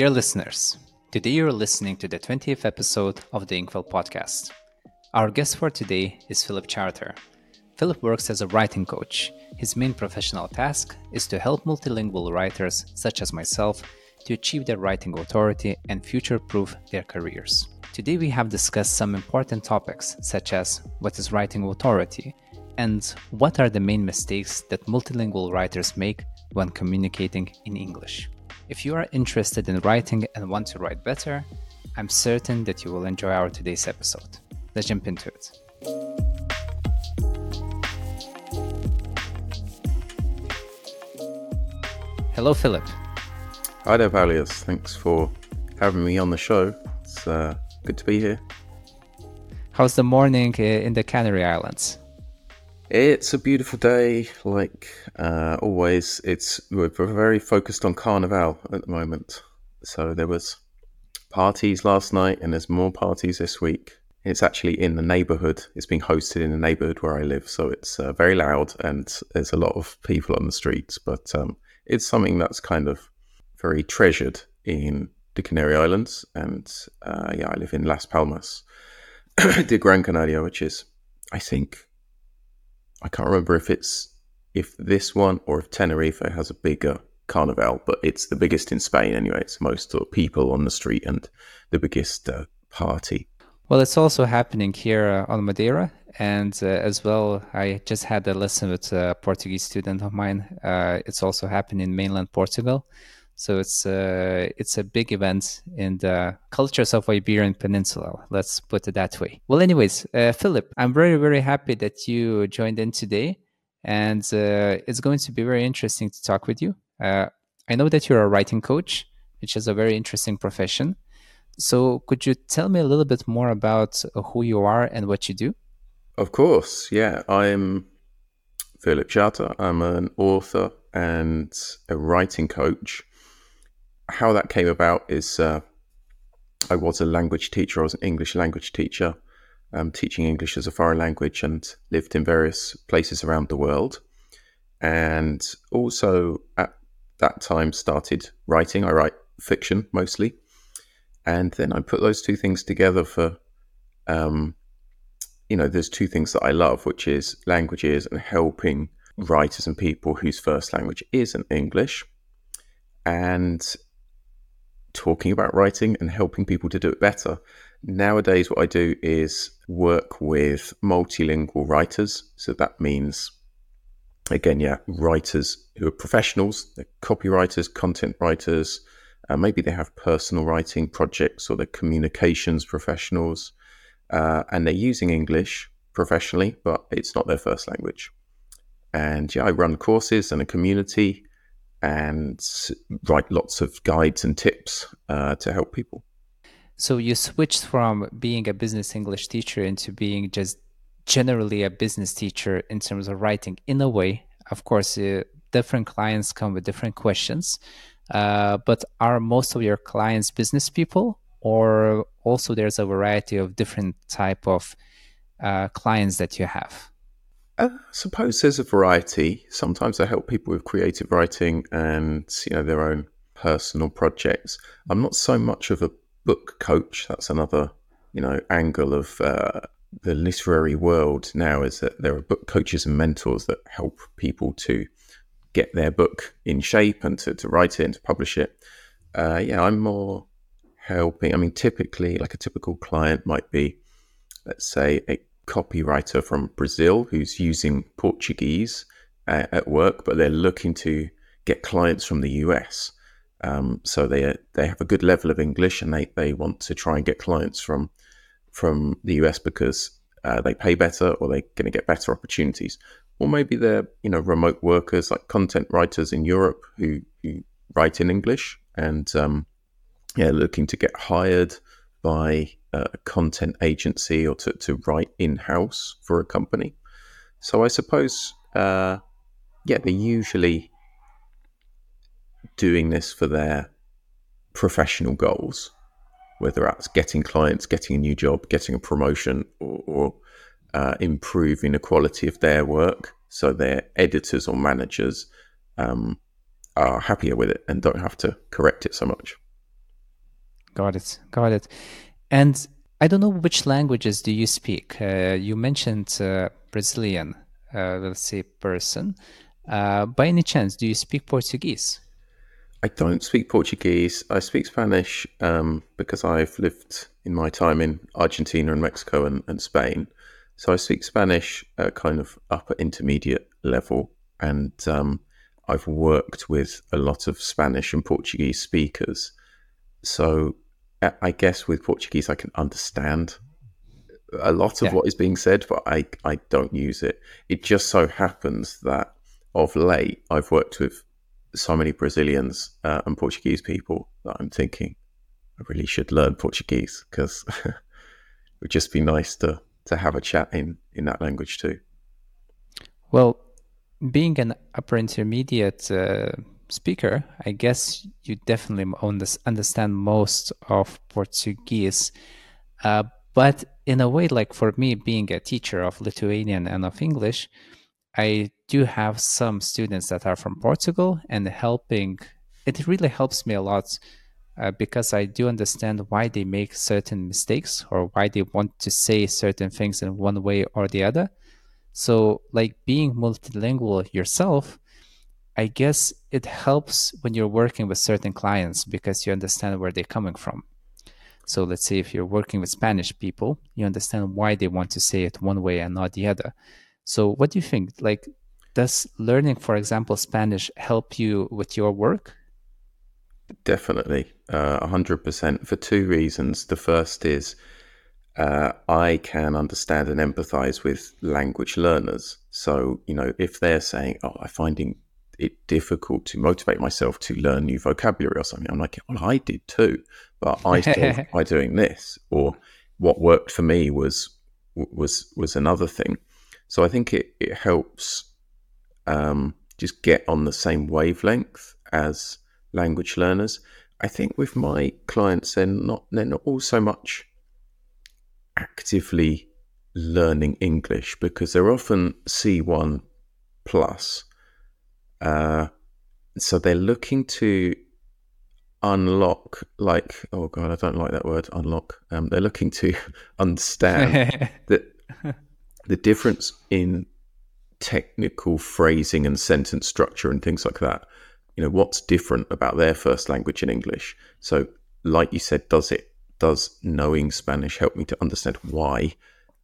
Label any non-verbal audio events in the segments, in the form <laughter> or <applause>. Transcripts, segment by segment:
Dear listeners, today you're listening to the 20th episode of the Ink Well podcast. Our guest for today is Philip Charter. Philip works as a writing coach. His main professional task is to help multilingual writers, such as myself, to achieve their writing authority and future proof their careers. Today, we have discussed some important topics, such as what is writing authority and what are the main mistakes that multilingual writers make when communicating in English. If you are interested in writing and want to write better, I'm certain that you will enjoy our today's episode. Let's jump into it. Hello, Philip. Hi there, Paulius. Thanks for having me on the show. It's uh, good to be here. How's the morning uh, in the Canary Islands? It's a beautiful day, like uh, always. It's we're very focused on Carnival at the moment. So there was parties last night, and there's more parties this week. It's actually in the neighbourhood. It's being hosted in the neighbourhood where I live, so it's uh, very loud and there's a lot of people on the streets. But um, it's something that's kind of very treasured in the Canary Islands, and uh, yeah, I live in Las Palmas <clears throat> de Gran Canaria, which is, I think, I can't remember if it's if this one or if Tenerife has a bigger carnival, but it's the biggest in Spain anyway. It's most of people on the street and the biggest uh, party. Well, it's also happening here uh, on Madeira, and uh, as well, I just had a lesson with a Portuguese student of mine. Uh, it's also happening in mainland Portugal. So it's a uh, it's a big event in the cultures of Iberian Peninsula. Let's put it that way. Well, anyways, uh, Philip, I'm very very happy that you joined in today, and uh, it's going to be very interesting to talk with you. Uh, I know that you're a writing coach, which is a very interesting profession. So could you tell me a little bit more about who you are and what you do? Of course, yeah. I'm Philip Charter. I'm an author and a writing coach how that came about is uh, I was a language teacher. I was an English language teacher, um, teaching English as a foreign language, and lived in various places around the world. And also at that time started writing. I write fiction mostly, and then I put those two things together for. Um, you know, there's two things that I love, which is languages and helping writers and people whose first language isn't English. And talking about writing and helping people to do it better. Nowadays, what I do is work with multilingual writers. So that means, again, yeah, writers who are professionals, they're copywriters, content writers. Uh, maybe they have personal writing projects or they're communications professionals. Uh, and they're using English professionally, but it's not their first language. And yeah, I run courses and a community and write lots of guides and tips uh, to help people. So you switched from being a business English teacher into being just generally a business teacher in terms of writing. In a way, of course, uh, different clients come with different questions. Uh, but are most of your clients business people, or also there's a variety of different type of uh, clients that you have? I suppose there's a variety. Sometimes I help people with creative writing and you know their own personal projects. I'm not so much of a book coach. That's another you know angle of uh, the literary world now is that there are book coaches and mentors that help people to get their book in shape and to, to write it and to publish it. Uh, yeah, I'm more helping. I mean, typically, like a typical client might be, let's say, a copywriter from Brazil who's using Portuguese uh, at work, but they're looking to get clients from the US. Um, so they they have a good level of English, and they, they want to try and get clients from from the US because uh, they pay better, or they're going to get better opportunities. Or maybe they're you know remote workers like content writers in Europe who, who write in English and um, yeah looking to get hired by a content agency or to, to write in house for a company. So I suppose, uh, yeah, they're usually doing this for their professional goals, whether that's getting clients, getting a new job, getting a promotion, or, or uh, improving the quality of their work. So their editors or managers um, are happier with it and don't have to correct it so much. Got it. Got it. And I don't know which languages do you speak. Uh, you mentioned uh, Brazilian, uh, let's say, person. Uh, by any chance, do you speak Portuguese? I don't speak Portuguese. I speak Spanish um, because I've lived in my time in Argentina and Mexico and, and Spain. So I speak Spanish at kind of upper intermediate level. And um, I've worked with a lot of Spanish and Portuguese speakers. So I guess with Portuguese, I can understand a lot of yeah. what is being said, but I, I don't use it. It just so happens that of late, I've worked with so many Brazilians uh, and Portuguese people that I'm thinking I really should learn Portuguese because <laughs> it would just be nice to, to have a chat in, in that language too. Well, being an upper intermediate uh, speaker, I guess you definitely understand most of Portuguese. Uh, but in a way, like for me, being a teacher of Lithuanian and of English, I do have some students that are from Portugal and helping. It really helps me a lot uh, because I do understand why they make certain mistakes or why they want to say certain things in one way or the other. So, like being multilingual yourself, I guess it helps when you're working with certain clients because you understand where they're coming from. So, let's say if you're working with Spanish people, you understand why they want to say it one way and not the other. So, what do you think? Like, does learning, for example, Spanish help you with your work? Definitely, uh, 100% for two reasons. The first is uh, I can understand and empathize with language learners. So, you know, if they're saying, oh, I'm finding it difficult to motivate myself to learn new vocabulary or something, I'm like, well, I did too, but I started <laughs> by doing this. Or what worked for me was was was another thing. So I think it, it helps um, just get on the same wavelength as language learners. I think with my clients, they're not they're not all so much actively learning English because they're often C1 plus. Uh, so they're looking to unlock, like, oh God, I don't like that word, unlock. Um, they're looking to <laughs> understand <laughs> that the difference in technical phrasing and sentence structure and things like that. You know, what's different about their first language in English? So, like you said, does it does knowing Spanish help me to understand why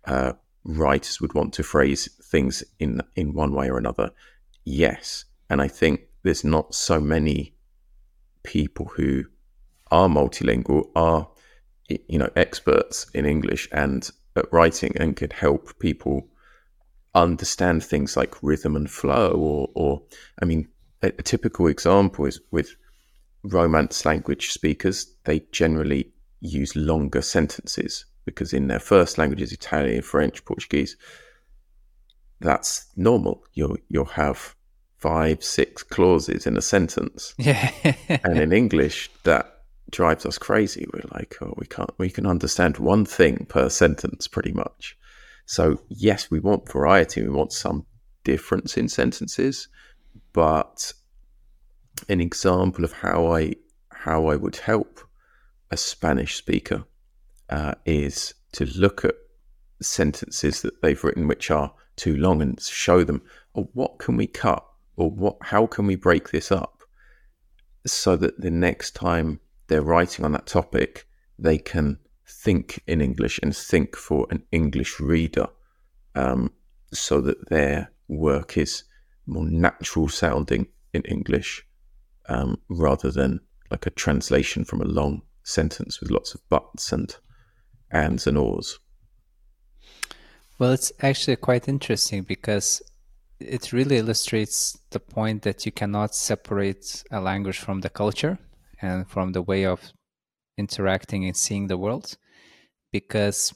uh, writers would want to phrase things in in one way or another? Yes, and I think there's not so many people who are multilingual, are you know experts in English and at writing, and could help people understand things like rhythm and flow, or, or I mean, a, a typical example is with Romance language speakers, they generally use longer sentences because in their first languages, Italian, French, Portuguese, that's normal. You'll you'll have five, six clauses in a sentence. <laughs> Yeah. and in English, that drives us crazy. We're like, oh, we can't we can understand one thing per sentence pretty much. So yes, we want variety, we want some difference in sentences, but an example of how I how I would help a Spanish speaker uh, is to look at sentences that they've written which are too long and show them, oh, what can we cut or what? How can we break this up so that the next time they're writing on that topic, they can think in English and think for an English reader, um, so that their work is more natural sounding in English um, rather than like a translation from a long sentence with lots of buts and ands and ors. Well, it's actually quite interesting because it really illustrates the point that you cannot separate a language from the culture and from the way of interacting and seeing the world. Because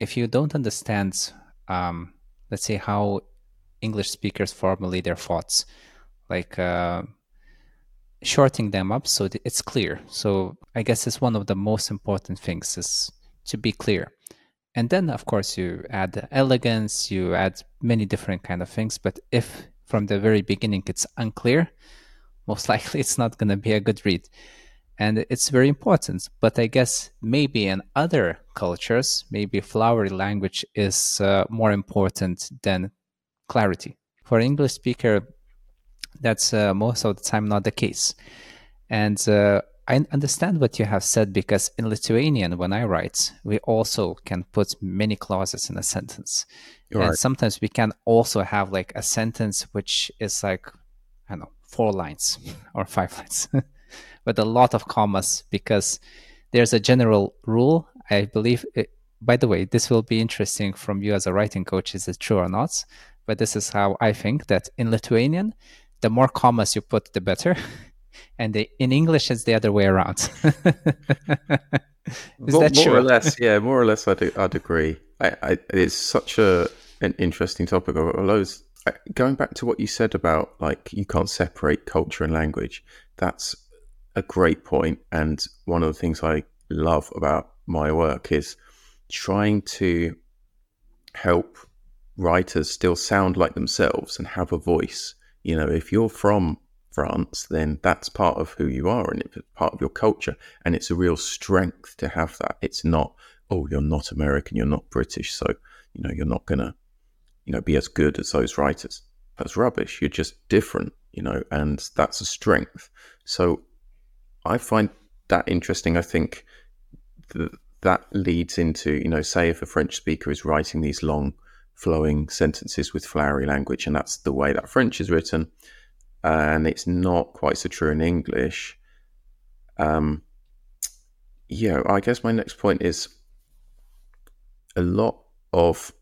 if you don't understand, um, let's say, how English speakers formulate their thoughts, like uh, shorting them up so it's clear. So I guess it's one of the most important things is to be clear. And then of course you add elegance, you add many different kind of things. But if from the very beginning it's unclear, <laughs> most likely it's not going to be a good read. and it's very important. But I guess maybe in other cultures, maybe flowery language is uh, more important than clarity. For English speaker, that's uh, most of the time not the case. And uh, I understand what you have said because in Lithuanian, when I write, we also can put many clauses in a sentence. Right. And sometimes we can also have like a sentence which is like, I don't know, four lines <laughs> or five lines <laughs> with a lot of commas because there's a general rule. I believe, it, by the way, this will be interesting from you as a writing coach. Is it true or not? But this is how I think that in Lithuanian, the more commas you put, the better. <laughs> and they, in English, it's the other way around. <laughs> is more, that true? More or less, yeah, more or less, I'd, I'd agree. I, I, it's such a an interesting topic. Although going back to what you said about like you can't separate culture and language, that's a great point. And one of the things I love about my work is trying to help writers still sound like themselves and have a voice. You know, if you're from France, then that's part of who you are and it's part of your culture. And it's a real strength to have that. It's not, oh, you're not American, you're not British, so you know you're not gonna, you know, be as good as those writers. That's rubbish. You're just different, you know, and that's a strength. So I find that interesting. I think that that leads into, you know, say if a French speaker is writing these long flowing sentences with flowery language, and that's the way that French is written, and it's not quite so true in English. Um, yeah, I guess my next point is a lot of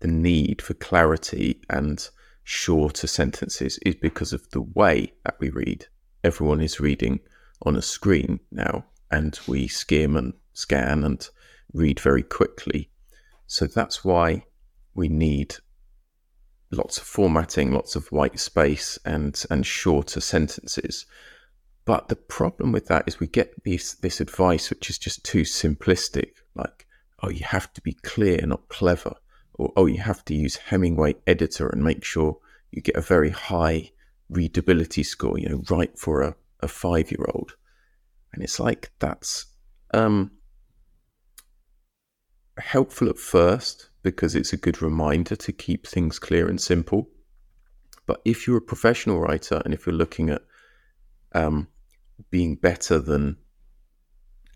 the need for clarity and shorter sentences is because of the way that we read. Everyone is reading on a screen now, and we skim and scan and read very quickly. So that's why we need lots of formatting, lots of white space, and and shorter sentences. But the problem with that is we get this this advice which is just too simplistic, like oh you have to be clear, not clever, or oh you have to use Hemingway editor and make sure you get a very high readability score, you know, right for a, a five year old. And it's like that's um, helpful at first because it's a good reminder to keep things clear and simple. But if you're a professional writer and if you're looking at um, being better than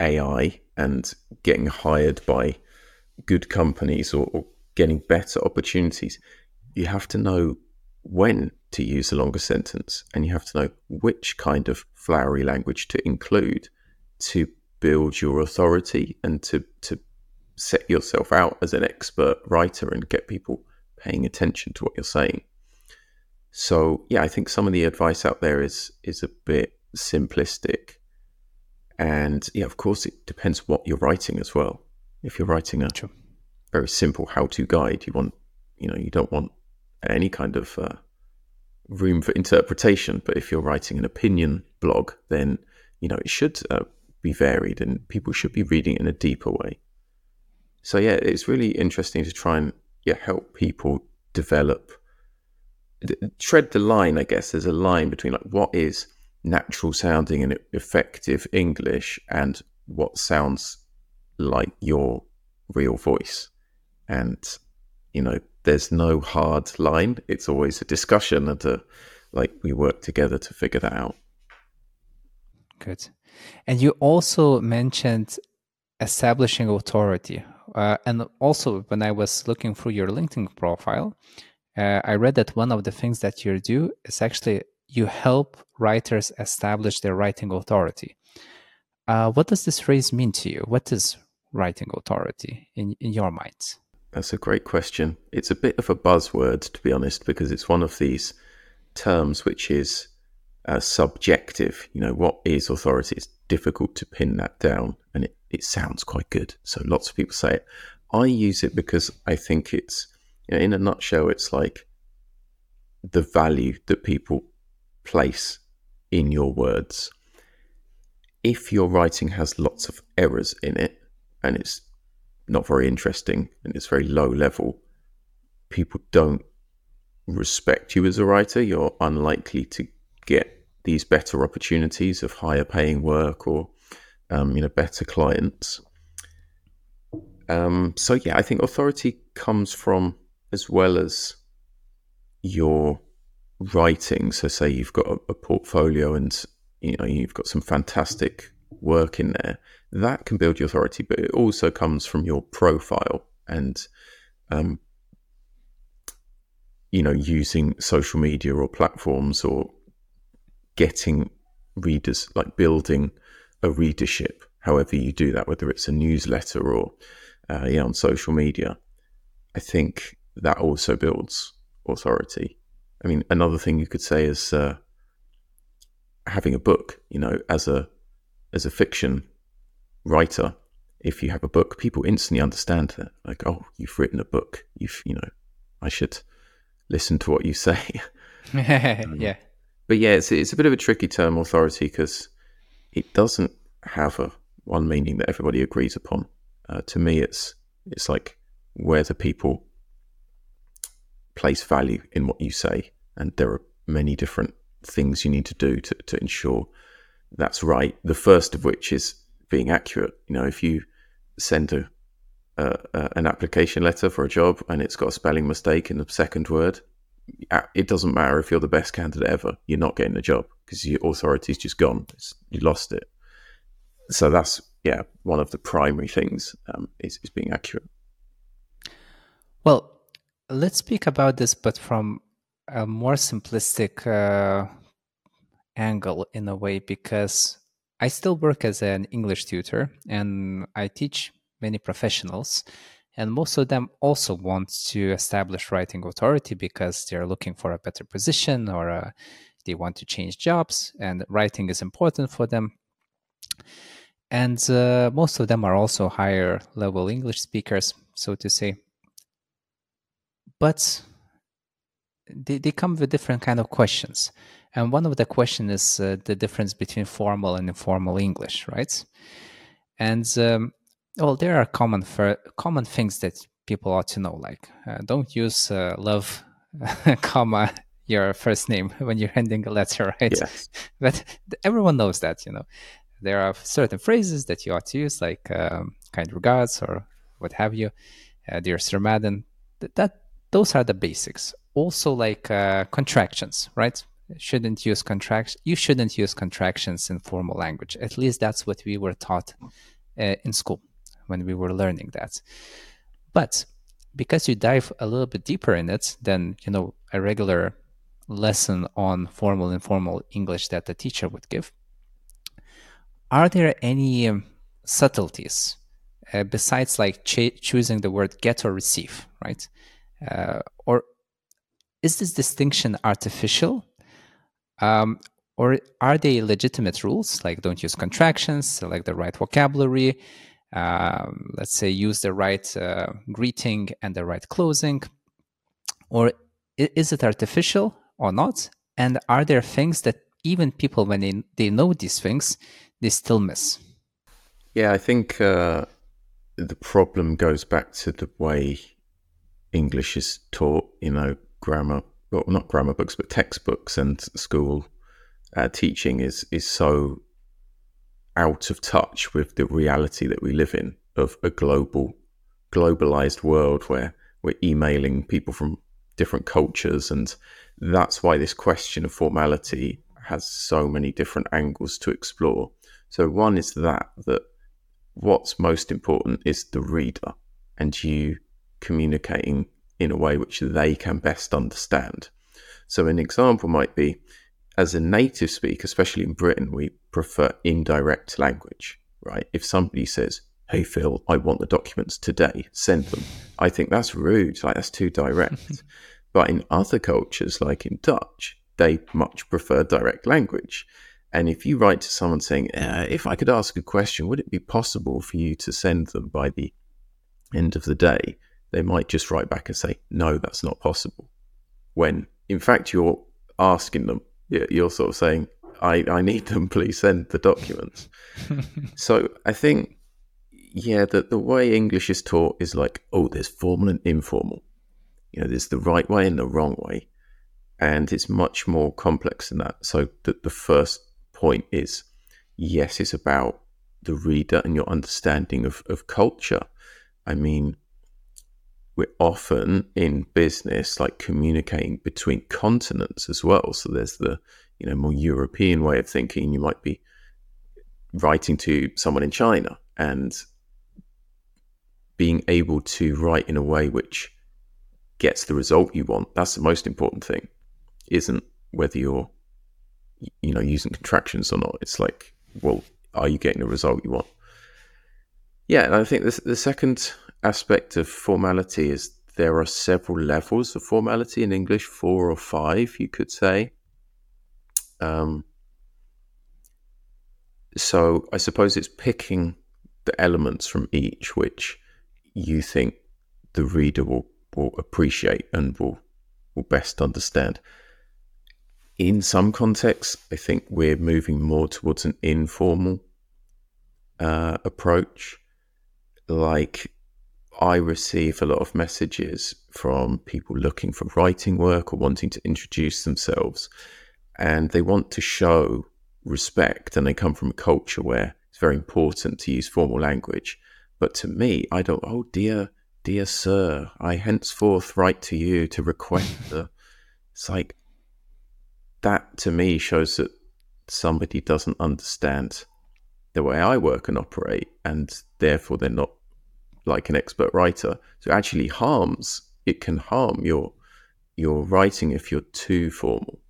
AI and getting hired by good companies or, or getting better opportunities, you have to know when to use a longer sentence and you have to know which kind of flowery language to include to build your authority and to, to set yourself out as an expert writer and get people paying attention to what you're saying. So yeah, I think some of the advice out there is is a bit simplistic. And yeah, of course it depends what you're writing as well. If you're writing a sure. very simple how-to guide, you want you know, you don't want any kind of uh, room for interpretation. But if you're writing an opinion blog, then you know it should uh, be varied, and people should be reading it in a deeper way. So yeah, it's really interesting to try and yeah help people develop, tread the line. I guess there's a line between like what is natural sounding and effective English and what sounds like your real voice, and you know there's no hard line. It's always a discussion and a like we work together to figure that out. Good. And you also mentioned establishing authority. Uh, and also, when I was looking through your LinkedIn profile, uh, I read that one of the things that you do is actually you help writers establish their writing authority. Uh, what does this phrase mean to you? What is writing authority in, in your mind? That's a great question. It's a bit of a buzzword, to be honest, because it's one of these terms which is uh, subjective. You know, what is authority? It's difficult to pin that down, and it, it sounds quite good. So lots of people say it. I use it because I think it's, you know, in a nutshell, it's like the value that people place in your words. If your writing has lots of errors in it and it's not very interesting and it's very low level, people don't respect you as a writer. You're unlikely to get these better opportunities of higher paying work or um, you know, better clients. Um, so yeah, I think authority comes from as well as your writing. So say you've got a, a portfolio and you know you've got some fantastic work in there. That can build your authority, but it also comes from your profile and um, you know using social media or platforms or getting readers like building a readership however you do that whether it's a newsletter or uh, yeah on social media i think that also builds authority. I mean another thing you could say is uh, having a book you know as a as a fiction writer if you have a book people instantly understand that like oh you've written a book. You've you know i should listen to what you say. <laughs> <laughs> Um, yeah but yeah it's, it's a bit of a tricky term authority because it doesn't have a one meaning that everybody agrees upon. Uh, to me, it's it's like where the people place value in what you say, and there are many different things you need to do to, to ensure that's right. The first of which is being accurate. You know, if you send a, an application letter for a job and it's got a spelling mistake in the second word, it doesn't matter if you're the best candidate ever. You're not getting the job because your authority's just gone. It's, you lost it so that's yeah one of the primary things um, is, is being accurate well let's speak about this but from a more simplistic uh, angle in a way because i still work as an english tutor and i teach many professionals and most of them also want to establish writing authority because they're looking for a better position or uh, they want to change jobs and writing is important for them and uh, most of them are also higher level English speakers, so to say. But they, they come with different kind of questions. And one of the questions is uh, the difference between formal and informal English, right? And um, well, there are common for, common things that people ought to know, like uh, don't use uh, love, <laughs> comma your first name <laughs> when you're handing a letter, right? Yes. <laughs> But everyone knows that, you know there are certain phrases that you ought to use, like um, kind regards or what have you, uh, dear Sir Madden. That, that those are the basics. Also, like uh, contractions, right? Shouldn't use contractions. You shouldn't use contractions in formal language. At least that's what we were taught uh, in school when we were learning that. But because you dive a little bit deeper in it than you know a regular lesson on formal and informal English that the teacher would give, are there any um, subtleties uh, besides like ch- choosing the word get or receive, right? Uh, or is this distinction artificial? Um, or are they legitimate rules like don't use contractions, select the right vocabulary, um, let's say use the right uh, greeting and the right closing? Or is it artificial or not? And are there things that even people, when they, they know these things, they still miss. Yeah, I think uh, the problem goes back to the way English is taught. You know, grammar, well, not grammar books, but textbooks and school uh, teaching is is so out of touch with the reality that we live in of a global, globalized world where we're emailing people from different cultures, and that's why this question of formality has so many different angles to explore. So one is that that what's most important is the reader and you communicating in a way which they can best understand. So an example might be as a native speaker, especially in Britain, we prefer indirect language, right? If somebody says, Hey Phil, I want the documents today, send them. I think that's rude, like that's too direct. <laughs> but in other cultures, like in Dutch, they much prefer direct language. And if you write to someone saying, uh, if I could ask a question, would it be possible for you to send them by the end of the day? They might just write back and say, no, that's not possible. When in fact, you're asking them, you're sort of saying, I, I need them, please send the documents. <laughs> so I think, yeah, that the way English is taught is like, oh, there's formal and informal. You know, there's the right way and the wrong way. And it's much more complex than that. So the, the first point is yes, it's about the reader and your understanding of, of culture. I mean, we're often in business like communicating between continents as well. So there's the you know more European way of thinking. You might be writing to someone in China and being able to write in a way which gets the result you want. That's the most important thing. Isn't whether you're you know using contractions or not. It's like, well, are you getting the result you want? Yeah, and I think the the second aspect of formality is there are several levels of formality in English, four or five, you could say. Um, so I suppose it's picking the elements from each which you think the reader will, will appreciate and will will best understand. In some contexts, I think we're moving more towards an informal uh, approach. Like I receive a lot of messages from people looking for writing work or wanting to introduce themselves, and they want to show respect and they come from a culture where it's very important to use formal language. But to me, I don't, oh dear, dear sir, I henceforth write to you to request the. It's like, that to me shows that somebody doesn't understand the way I work and operate, and therefore they're not like an expert writer. So actually harms, it can harm your your writing if you're too formal.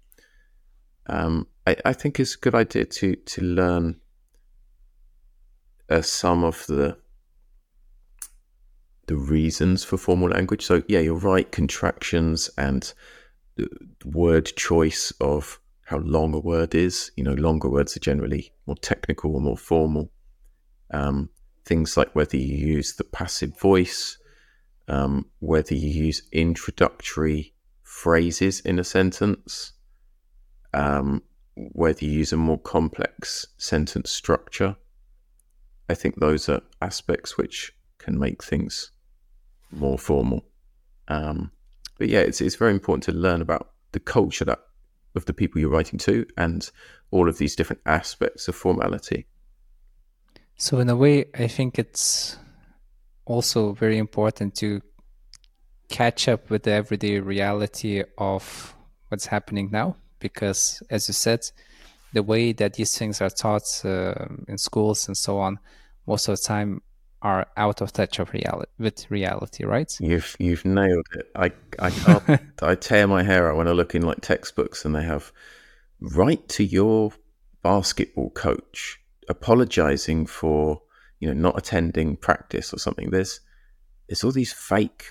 Um, I, I, think it's a good idea to to learn uh, some of the the reasons for formal language. So yeah, you're right. Contractions and the word choice of how long a word is. You know, longer words are generally more technical or more formal. Um, things like whether you use the passive voice, um, whether you use introductory phrases in a sentence, um, whether you use a more complex sentence structure. I think those are aspects which can make things more formal. Um, but yeah, it's it's very important to learn about the culture that of the people you're writing to and all of these different aspects of formality. So in a way, I think it's also very important to catch up with the everyday reality of what's happening now because as you said the way that these things are taught uh, in schools and so on most of the time are out of touch of reality with reality right? You've you've nailed it. I i can't <laughs> i tear my hair out when i look in like textbooks and they have write to your basketball coach apologizing for you know not attending practice or something there's there's all these fake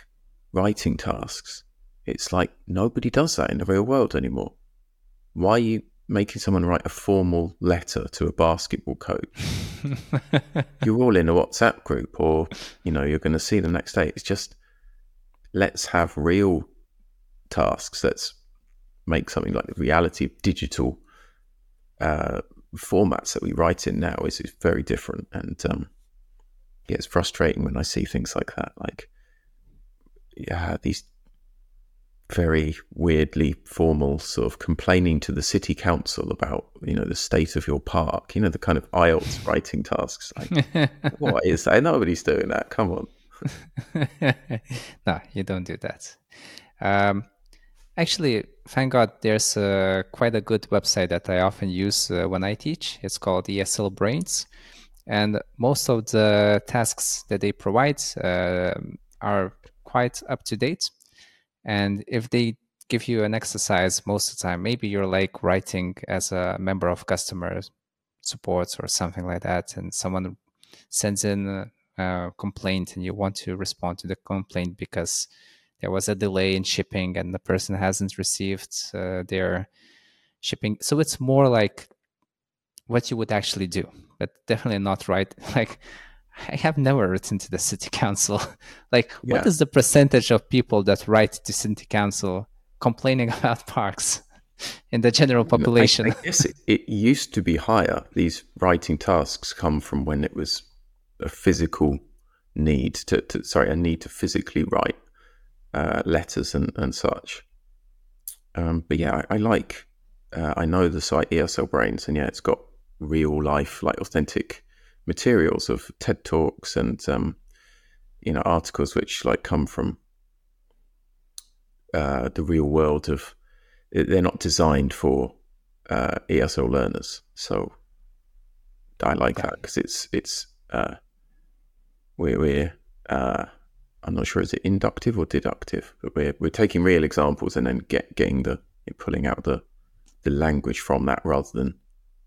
writing tasks it's like nobody does that in the real world anymore why are you making someone write a formal letter to a basketball coach? <laughs> you're all in a WhatsApp group, or you know, you're going to see them next day. It's just let's have real tasks. Let's make something like the reality of digital uh, formats that we write in now is, is very different, and um, yeah, it's frustrating when I see things like that. Like, yeah, these very weirdly formal sort of complaining to the city council about you know the state of your park you know the kind of IELTS writing tasks. Like <laughs> what is that? Nobody's doing that. Come on. <laughs> No you don't do that. Um, actually thank god there's uh, quite a good website that i often use uh, when i teach. It's called esl brains. And most of the tasks that they provide uh, are quite up to date. And if they give you an exercise most of the time, maybe you're like writing as a member of customer support or something like that, and someone sends in a, a complaint and you want to respond to the complaint because there was a delay in shipping and the person hasn't received uh, their shipping. So it's more like what you would actually do, but definitely not right. <laughs> Like I have never written to the city council. <laughs> like, yeah. what is the percentage of people that write to city council complaining <laughs> about parks in the general population? I, I guess it, it, used to be higher. These writing tasks come from when it was a physical need to, to sorry, a need to physically write uh, letters and, and such. Um, but yeah, I, I like, uh, I know the site ESL Brains, and yeah, it's got real life, like authentic materials of TED talks and um, you know articles which like come from uh, the real world of they're not designed for uh, ESL learners. So I like that because it's it's uh, we're we're uh, I'm not sure is it inductive or deductive, but we're we're taking real examples and then get getting the pulling out the the language from that rather than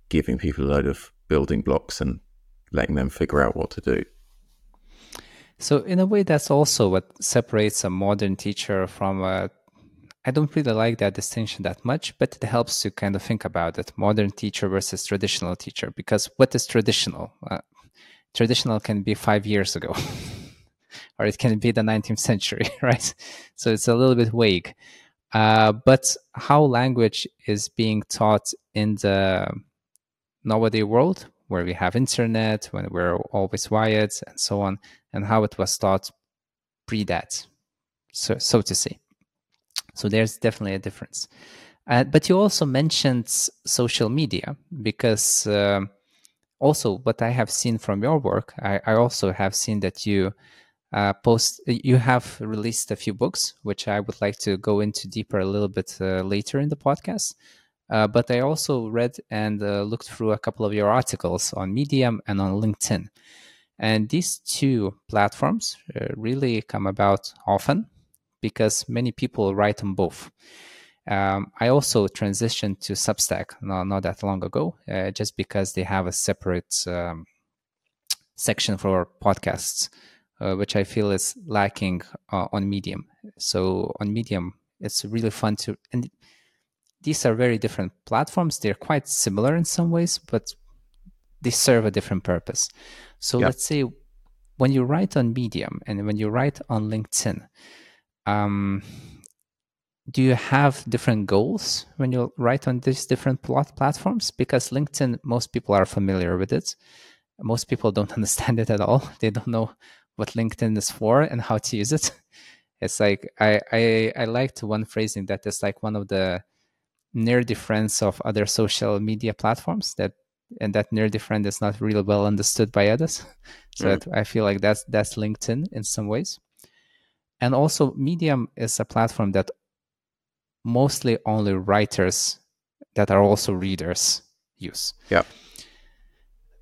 giving people a load of building blocks and letting them figure out what to do. So in a way, that's also what separates a modern teacher from a. I don't really like that distinction that much, but it helps to kind of think about it: modern teacher versus traditional teacher. Because what is traditional? Uh, traditional can be five years ago, <laughs> or it can be the 19th century, <laughs> right? So it's a little bit vague. Uh, but how language is being taught in the nowadays world, where we have internet, when we're always wired, and so on, and how it was taught pre that, so so to say. So there's definitely a difference. Uh, but you also mentioned social media because uh, also what I have seen from your work, I, I also have seen that you uh, post you have released a few books which i would like to go into deeper a little bit uh, later in the podcast. Uh, but i also read and uh, looked through a couple of your articles on medium and on linkedin. And these two platforms uh, really come about often because many people write on both. Um, I also transitioned to Substack not, not that long ago, uh, just because they have a separate um, section for podcasts uh, which I feel is lacking uh, on Medium. So on Medium, it's really fun to and these are very different platforms. They're quite similar in some ways, but they serve a different purpose. So yep. let's say when you write on Medium and when you write on LinkedIn, um, do you have different goals when you write on these different plot platforms? Because LinkedIn, most people are familiar with it. Most people don't <laughs> understand it at all. They don't know what LinkedIn is for and how to use it. <laughs> It's like I I, I liked one phrasing that is like one of the nerdy friends of other social media platforms that and that nerdy friend is not really well understood by others. <laughs> So mm. I feel like that's that's LinkedIn in some ways. And also Medium is a platform that mostly only writers that are also readers use. Yeah.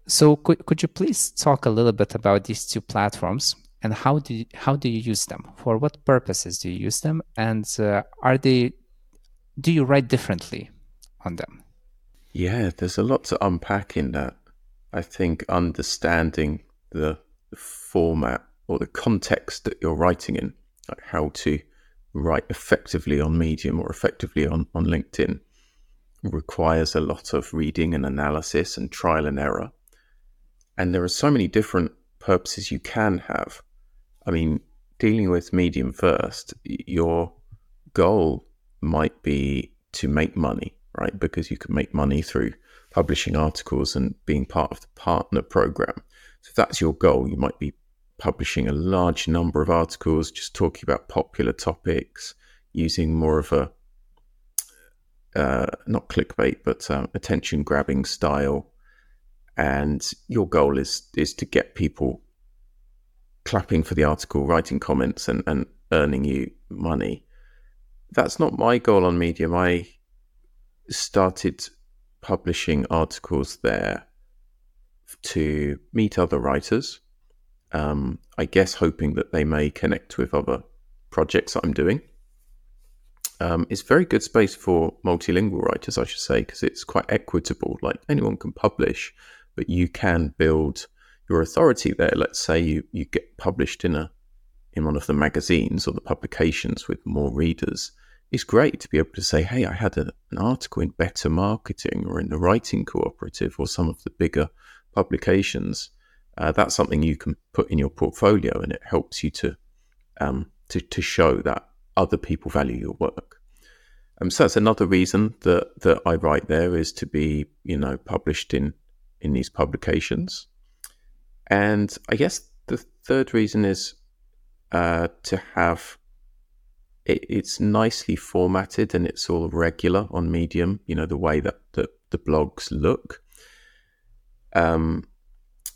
So could, could you please talk a little bit about these two platforms and how do you, how do you use them? For what purposes do you use them? And uh, are they do you write differently on them? Yeah, there's a lot to unpack in that. I think understanding the, the format or the context that you're writing in, like how to write effectively on Medium or effectively on, on LinkedIn, requires a lot of reading and analysis and trial and error. And there are so many different purposes you can have. I mean, dealing with Medium first, your goal might be to make money, right? Because you can make money through publishing articles and being part of the partner program. So if that's your goal, you might be publishing a large number of articles, just talking about popular topics, using more of a uh, not clickbait, but um, attention grabbing style and your goal is is to get people clapping for the article, writing comments, and, and earning you money. That's not my goal on Medium. I started publishing articles there to meet other writers. Um, I guess hoping that they may connect with other projects that I'm doing. Um, it's very good space for multilingual writers, I should say, because it's quite equitable. Like anyone can publish, but you can build your authority there. Let's say you, you get published in a in one of the magazines or the publications with more readers. It's great to be able to say, hey, I had a, an article in Better Marketing or in the Writing Cooperative or some of the bigger publications. Uh, that's something you can put in your portfolio, and it helps you to um, to, to show that other people value your work. Um, so that's another reason that that I write there is to be, you know, published in in these publications. And I guess the third reason is uh, to have it, it's nicely formatted and it's all regular on Medium, you know, the way that the, the blogs look. Um,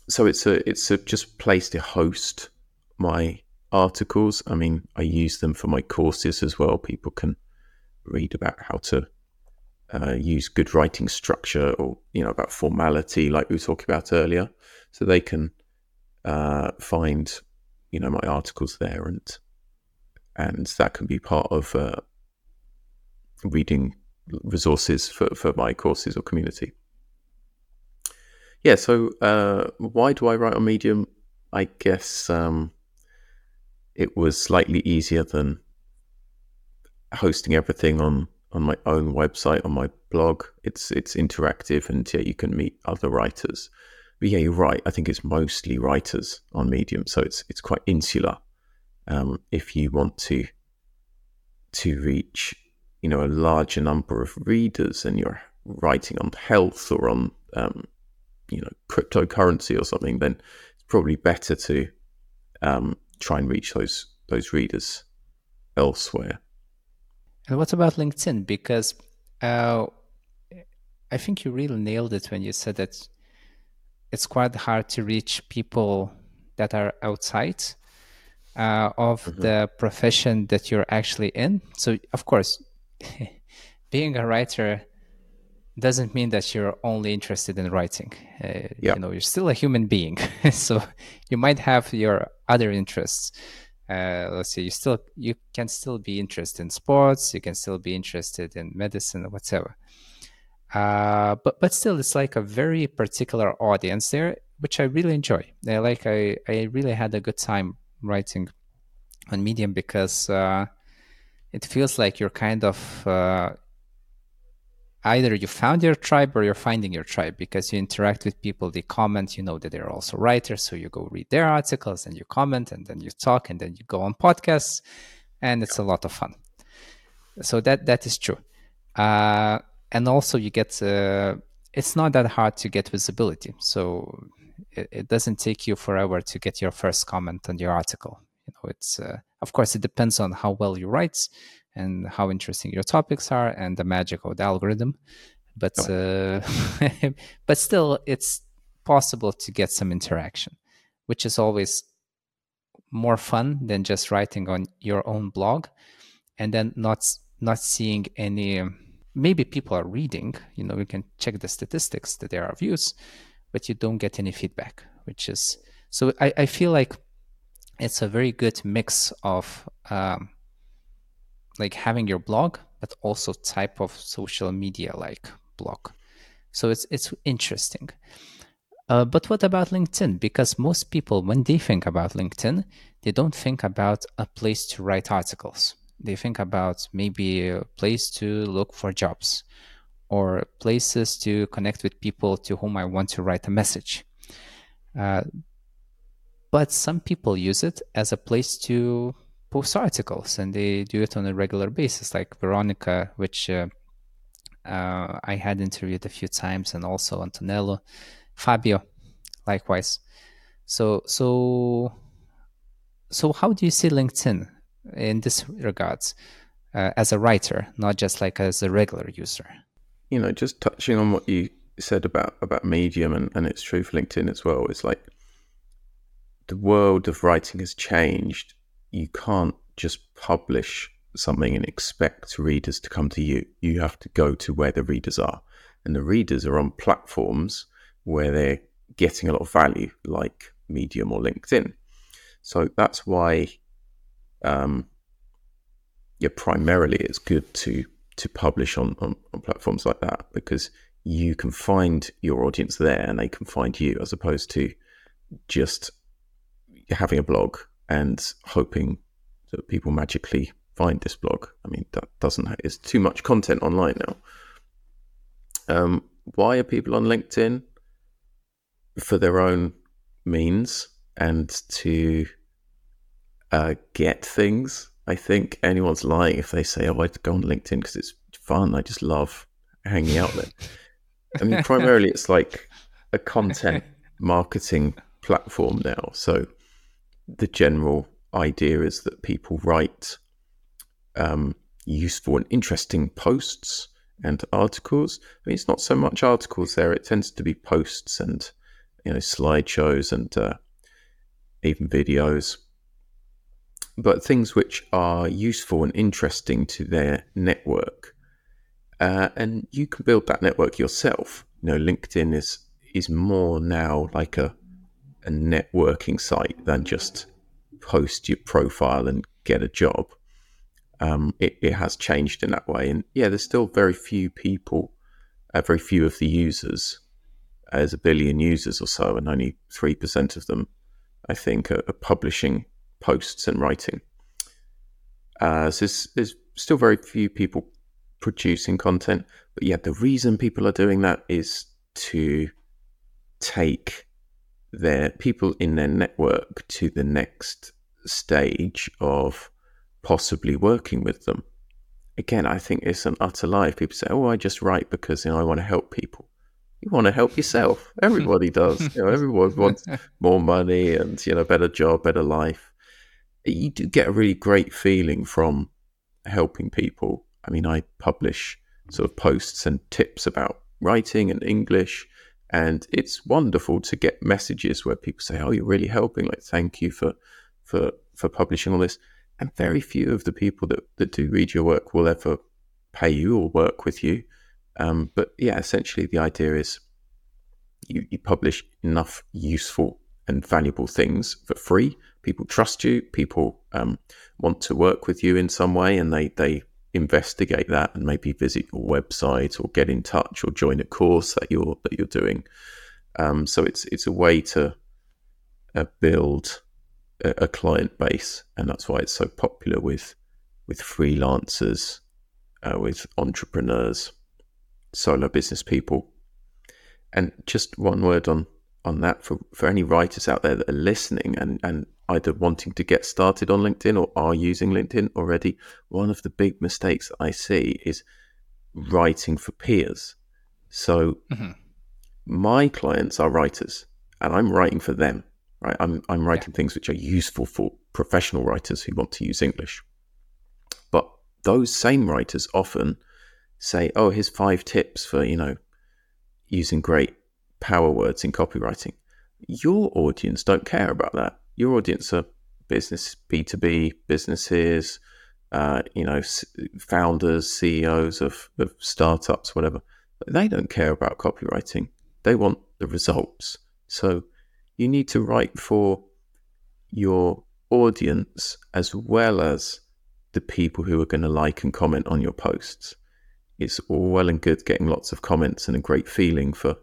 so it's a it's a just place to host my articles. I mean, I use them for my courses as well. People can read about how to uh, use good writing structure or you know about formality like we were talking about earlier so they can uh, find you know my articles there and and that can be part of uh, reading resources for, for my courses or community. Yeah so uh, why do i write on medium? I guess um, it was slightly easier than hosting everything on on my own website on my blog. It's it's interactive and yeah, you can meet other writers. But yeah, you're right. I think it's mostly writers on Medium, so it's it's quite insular. Um, if you want to to reach you know a larger number of readers and you're writing on health or on um, you know cryptocurrency or something, then it's probably better to um, try and reach those those readers elsewhere. And what about LinkedIn? Because uh, I think you really nailed it when you said that it's quite hard to reach people that are outside uh, of mm-hmm. the profession that you're actually in. So, of course, <laughs> being a writer doesn't mean that you're only interested in writing. Uh, yep. You know, you're still a human being, <laughs> so you might have your other interests uh, let's say you still you can still be interested in sports you can still be interested in medicine or whatever. Uh, but but still it's like a very particular audience there which i really enjoy. I like i i really had a good time writing on medium because uh, it feels like you're kind of uh, either you found your tribe or you're finding your tribe because you interact with people they comment you know that they're also writers so you go read their articles and you comment and then you talk and then you go on podcasts and it's a lot of fun. So that that is true. Uh, and also you get uh, it's not that hard to get visibility. So it, it, doesn't take you forever to get your first comment on your article. You know it's uh, of course it depends on how well you write and how interesting your topics are and the magic of the algorithm. But uh, <laughs> but still it's possible to get some interaction which is always more fun than just writing on your own blog and then not not seeing any maybe people are reading you know you can check the statistics that there are views but you don't get any feedback which is so i, I feel like it's a very good mix of um, like having your blog, but also type of social media like blog. So it's it's interesting. Uh, but what about LinkedIn? Because most people, when they think about LinkedIn, they don't think about a place to write articles. They think about maybe a place to look for jobs or places to connect with people to whom I want to write a message. Uh, but some people use it as a place to post articles and they do it on a regular basis like veronica which uh, uh, i had interviewed a few times and also antonello fabio likewise. So so so how do you see linkedin in this regards uh, as a writer not just like as a regular user? You know just touching on what you said about about medium and, and it's true for linkedin as well it's like the world of writing has changed you can't just publish something and expect readers to come to you. You have to go to where the readers are. And the readers are on platforms where they're getting a lot of value, like Medium or LinkedIn. So that's why, um, yeah, primarily it's good to to publish on, on, on platforms like that because you can find your audience there and they can find you as opposed to just having a blog and hoping that people magically find this blog. I mean, that doesn't, have, it's too much content online now. Um, why are people on LinkedIn? For their own means and to uh, get things. I think anyone's lying if they say, "Oh, I'd go on LinkedIn because it's fun. I just love hanging out there." I mean, primarily it's like a content <laughs> marketing platform now. So the general idea is that people write um, useful and interesting posts and articles. I mean, it's not so much articles there; it tends to be posts and you know, slideshows and uh, even videos. But things which are useful and interesting to their network. Uh, and you can build that network yourself. You know, LinkedIn is is more now like a a networking site than just post your profile and get a job. Um, it, it has changed in that way. And yeah, there's still very few people, uh, very few of the users. Uh, there's a billion users or so, and only 3% of them, I think, are, are publishing posts and writing. Uh, so there's, there's still very few people producing content. But yeah, the reason people are doing that is to take their people in their network to the next stage of possibly working with them. Again, I think it's an utter lie. People say, "Oh, I just write because you know I want to help people." You want to help yourself. <laughs> Everybody does. You know, everyone wants <laughs> more money and you know better job, better life. You do get a really great feeling from helping people. I mean, I publish sort of posts and tips about writing and English and it's wonderful to get messages where people say, "Oh, you're really helping! Like, thank you for for for publishing all this." And very few of the people that that do read your work will ever pay you or work with you. Um, but yeah, essentially, the idea is you, you publish enough useful and valuable things for free. People trust you. People um, want to work with you in some way, and they they investigate that and maybe visit your website or get in touch or join a course that you're that you're doing. Um, so it's it's a way to uh, build a, a, client base, and that's why it's so popular with with freelancers, uh, with entrepreneurs, solo business people. And just one word on on that for, for any writers out there that are listening and, and either wanting to get started on LinkedIn or are using LinkedIn already, one of the big mistakes I see is writing for peers. So mm-hmm. my clients are writers and I'm writing for them. Right? I'm I'm writing yeah. things which are useful for professional writers who want to use English. But those same writers often say, "Oh, here's five tips for, you know, using great power words in copywriting." Your audience don't care about that your audience are business B2B businesses, uh, you know, founders, CEOs of, of startups, whatever. They don't care about copywriting. They want the results. So you need to write for your audience as well as the people who are going to like and comment on your posts. It's all well and good getting lots of comments and a great feeling for,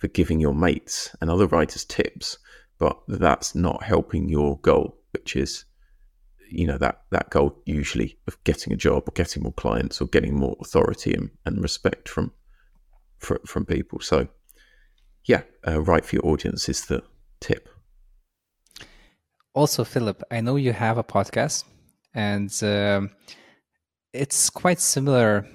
for giving your mates and other writers tips but that's not helping your goal, which is you know that that goal usually of getting a job or getting more clients or getting more authority and, and respect from, from from people. So yeah, uh, right for your audience is the tip. Also, Philip, I know you have a podcast, and um, it's quite similar.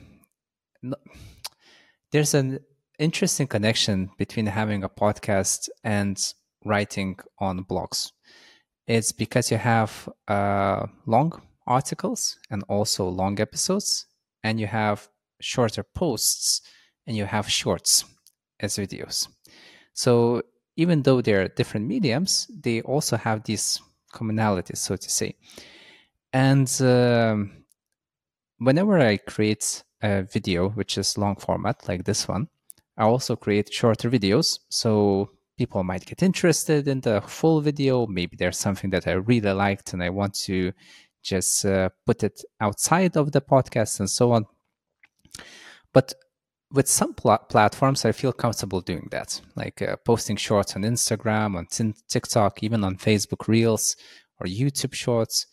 There's an interesting connection between having a podcast and writing on blogs. It's because you have uh, long articles and also long episodes, and you have shorter posts and you have shorts as videos. So even though they're different mediums, they also have these commonalities, so to say. And um, whenever I create a video, which is long format like this one, I also create shorter videos. So people might get interested in the full video. Maybe there's something that I really liked and I want to just uh, put it outside of the podcast and so on. But with some pl- platforms, I feel comfortable doing that, like uh, posting shorts on Instagram, on t- TikTok, even on Facebook Reels or YouTube Shorts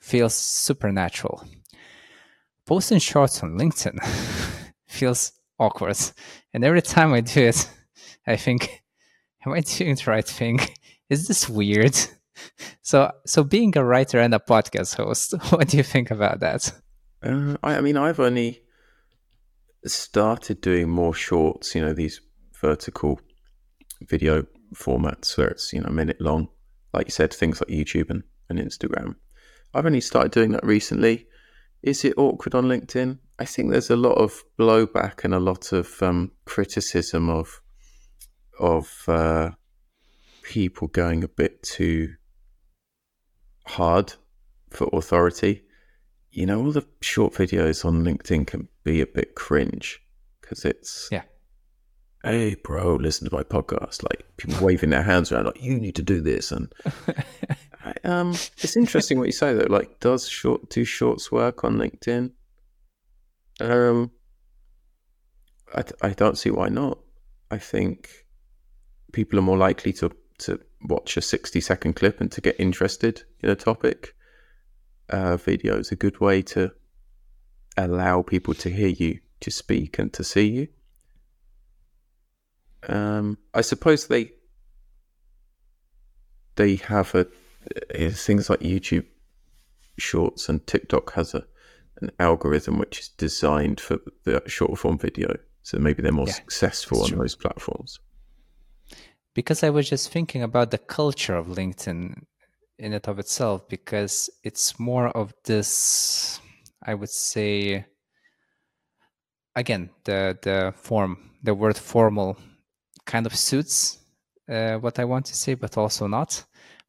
feels supernatural. Posting shorts on LinkedIn <laughs> feels awkward. And every time I do it, <laughs> I think, <laughs> am I doing the right thing? <laughs> Is this weird? So, so being a writer and a podcast host, what do you think about that? Uh, I, I mean, I've only started doing more shorts. You know, these vertical video formats where it's you know a minute long, like you said, things like YouTube and, and Instagram. I've only started doing that recently. Is it awkward on LinkedIn? I think there's a lot of blowback and a lot of um, criticism of of uh, people going a bit too hard for authority. You know, all the short videos on LinkedIn can be a bit cringe because it's yeah. Hey, bro, listen to my podcast. Like people waving their hands around, like you need to do this, and <laughs> um, it's interesting what you say though. Like, does short do shorts work on LinkedIn? Um, I I don't see why not. I think people are more likely to to watch a 60 second clip and to get interested in a topic. Uh, video is a good way to allow people to hear you, to speak, and to see you. Um, I suppose they they have a things like YouTube Shorts and TikTok has a an algorithm which is designed for the short form video, so maybe they're more yeah, successful on true. those platforms because I was just thinking about the culture of LinkedIn in and of itself, because it's more of this, I would say, again, the the form, the word formal, kind of suits uh, what I want to say, but also not.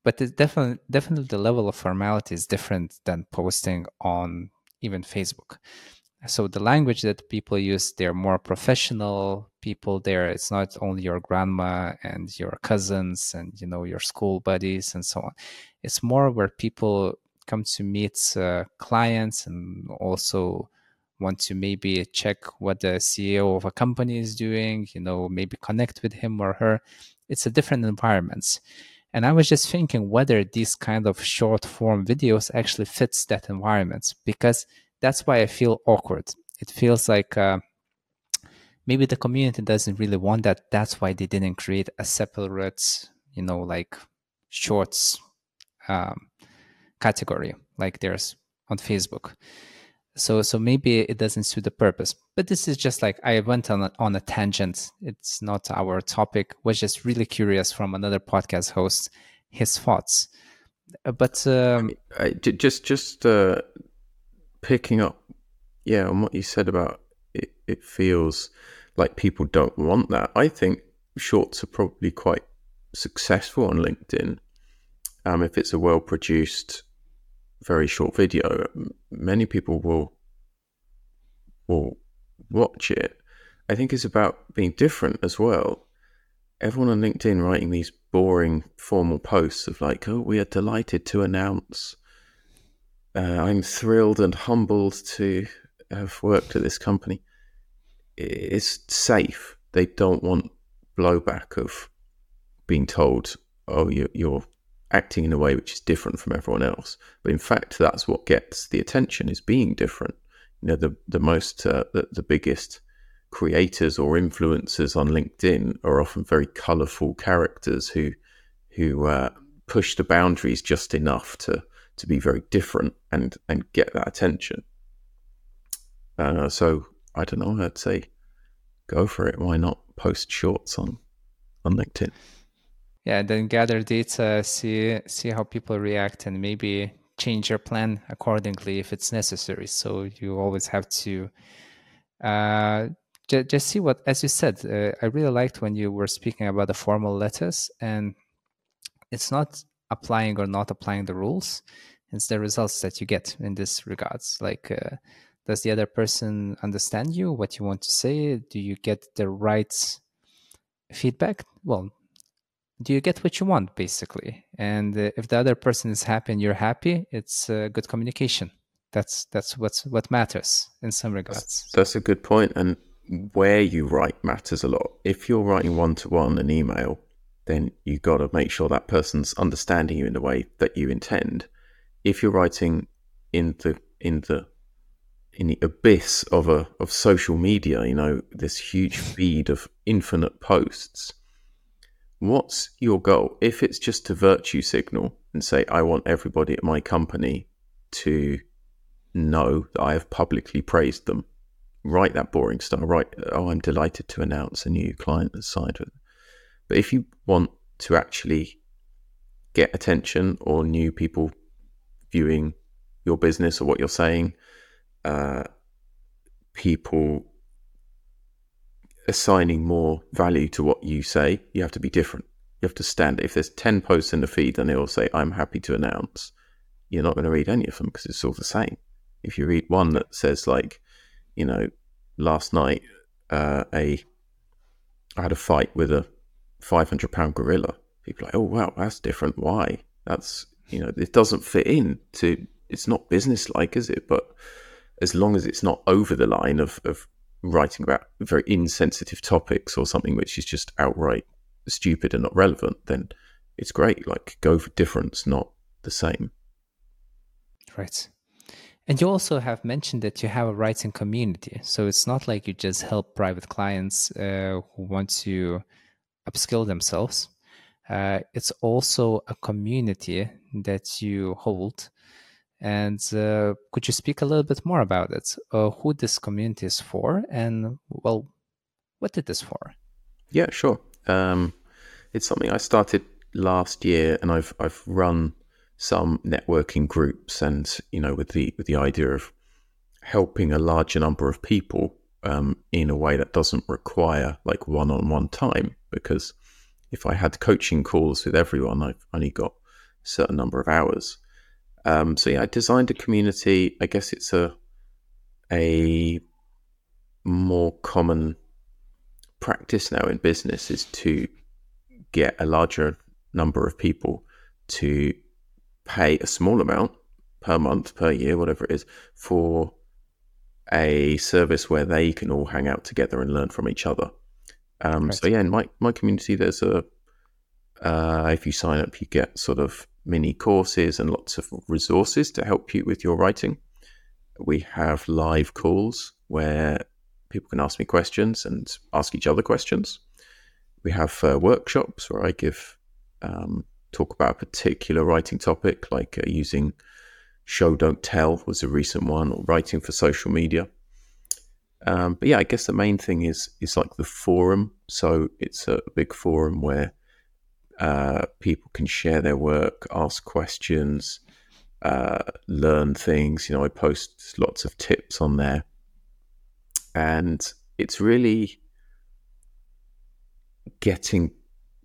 But it definitely, definitely, the level of formality is different than posting on even Facebook. So the language that people use they're more professional people there. It's not only your grandma and your cousins and you know your school buddies and so on. It's more where people come to meet uh, clients and also want to maybe check what the ceo of a company is doing you know maybe connect with him or her. It's a different environment and i was just thinking whether these kind of short form videos actually fits that environment because that's why I feel awkward. It feels like uh, maybe the community doesn't really want that. That's why they didn't create a separate, you know, like shorts um, category like there's on Facebook. So so maybe it doesn't suit the purpose. But this is just like I went on a, on a tangent. It's not our topic. Was just really curious from another podcast host his thoughts. Uh, but um, I, I, just just uh, picking up, yeah, on what you said about it, it feels like people don't want that. I think shorts are probably quite successful on LinkedIn. Um, if it's a well produced, very short video, many people will will watch it. I think it's about being different as well. Everyone on LinkedIn writing these boring formal posts of like, "Oh, we are delighted to announce uh, I'm thrilled and humbled to have worked at this company. It's safe. They don't want blowback of being told, "Oh, you're acting in a way which is different from everyone else." But in fact, that's what gets the attention: is being different. You know, the the most uh, the, the biggest creators or influencers on LinkedIn are often very colourful characters who who uh, push the boundaries just enough to to be very different and and get that attention. Uh, so I don't know. I'd say go for it. Why not post shorts on on LinkedIn? Yeah, then gather data, see see how people react, and maybe change your plan accordingly if it's necessary. So you always have to uh, j- just see what, as you said, uh, I really liked when you were speaking about the formal letters, and it's not applying or not applying the rules. It's the results that you get in this regards. Like uh, does the other person understand you what you want to say? Do you get the right feedback? Well do you get what you want basically? And uh, if the other person is happy and you're happy it's uh, good communication. That's that's what's what matters in some regards. that's, that's a good point and where you write matters a lot. If you're writing one to one an email then you got to make sure that person's understanding you in the way that you intend. If you're writing in the in the in the abyss of a of social media, you know, this huge feed of infinite posts, what's your goal? If it's just to virtue signal and say, I want everybody at my company to know that I have publicly praised them, write that boring stuff. Write, oh, I'm delighted to announce a new client has signed with but if you want to actually get attention or new people viewing your business or what you're saying, uh, people assigning more value to what you say, you have to be different. You have to stand. If there's 10 posts in the feed and they all say, I'm happy to announce, you're not going to read any of them because it's all the same. If you read one that says, like, you know, last night, uh, a I had a fight with a 500 pound gorilla. People are like, oh, wow, that's different. Why? That's, you know, it doesn't fit in to, it's not business like, is it? But as long as it's not over the line of, of writing about very insensitive topics or something which is just outright stupid and not relevant, then it's great. Like go for difference, not the same. Right. And you also have mentioned that you have a writing community. So it's not like you just help private clients uh, who want to upskill themselves. Uh, it's also a community that you hold and uh, could you speak a little bit more about it? Uh, who this community is for, and well, what did this for? Yeah, sure. Um, it's something I started last year, and I've I've run some networking groups, and you know, with the with the idea of helping a larger number of people um, in a way that doesn't require like one-on-one time, because if I had coaching calls with everyone, I've only got a certain number of hours. Um, so yeah, I designed a community. I guess it's a a more common practice now in business is to get a larger number of people to pay a small amount per month, per year, whatever it is, for a service where they can all hang out together and learn from each other. Um, right. So yeah, in my my community, there's a uh, if you sign up, you get sort of mini courses and lots of resources to help you with your writing. We have live calls where people can ask me questions and ask each other questions. We have uh, workshops where I give um, talk about a particular writing topic, like uh, using show don't tell was a recent one, or writing for social media. Um, but yeah, I guess the main thing is is like the forum. So it's a big forum where uh, people can share their work, ask questions, uh, learn things. You know, I post lots of tips on there, and it's really getting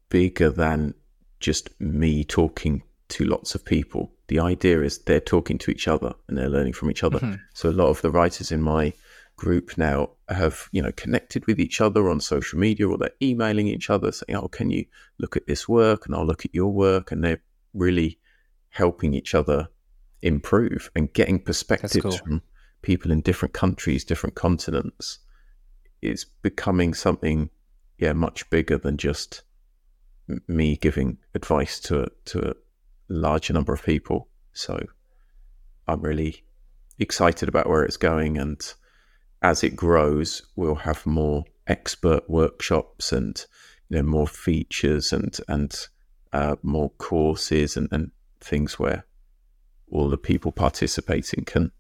bigger than just me talking to lots of people. The idea is they're talking to each other and they're learning from each other. Mm-hmm. So a lot of the writers in my group now have you know connected with each other on social media or they're emailing each other saying oh can you look at this work and i'll look at your work and they're really helping each other improve and getting perspectives cool. from people in different countries different continents is becoming something yeah much bigger than just me giving advice to to a larger number of people so i'm really excited about where it's going and as it grows, we'll have more expert workshops and you know more features and and uh, more courses and, and things where all the people participating can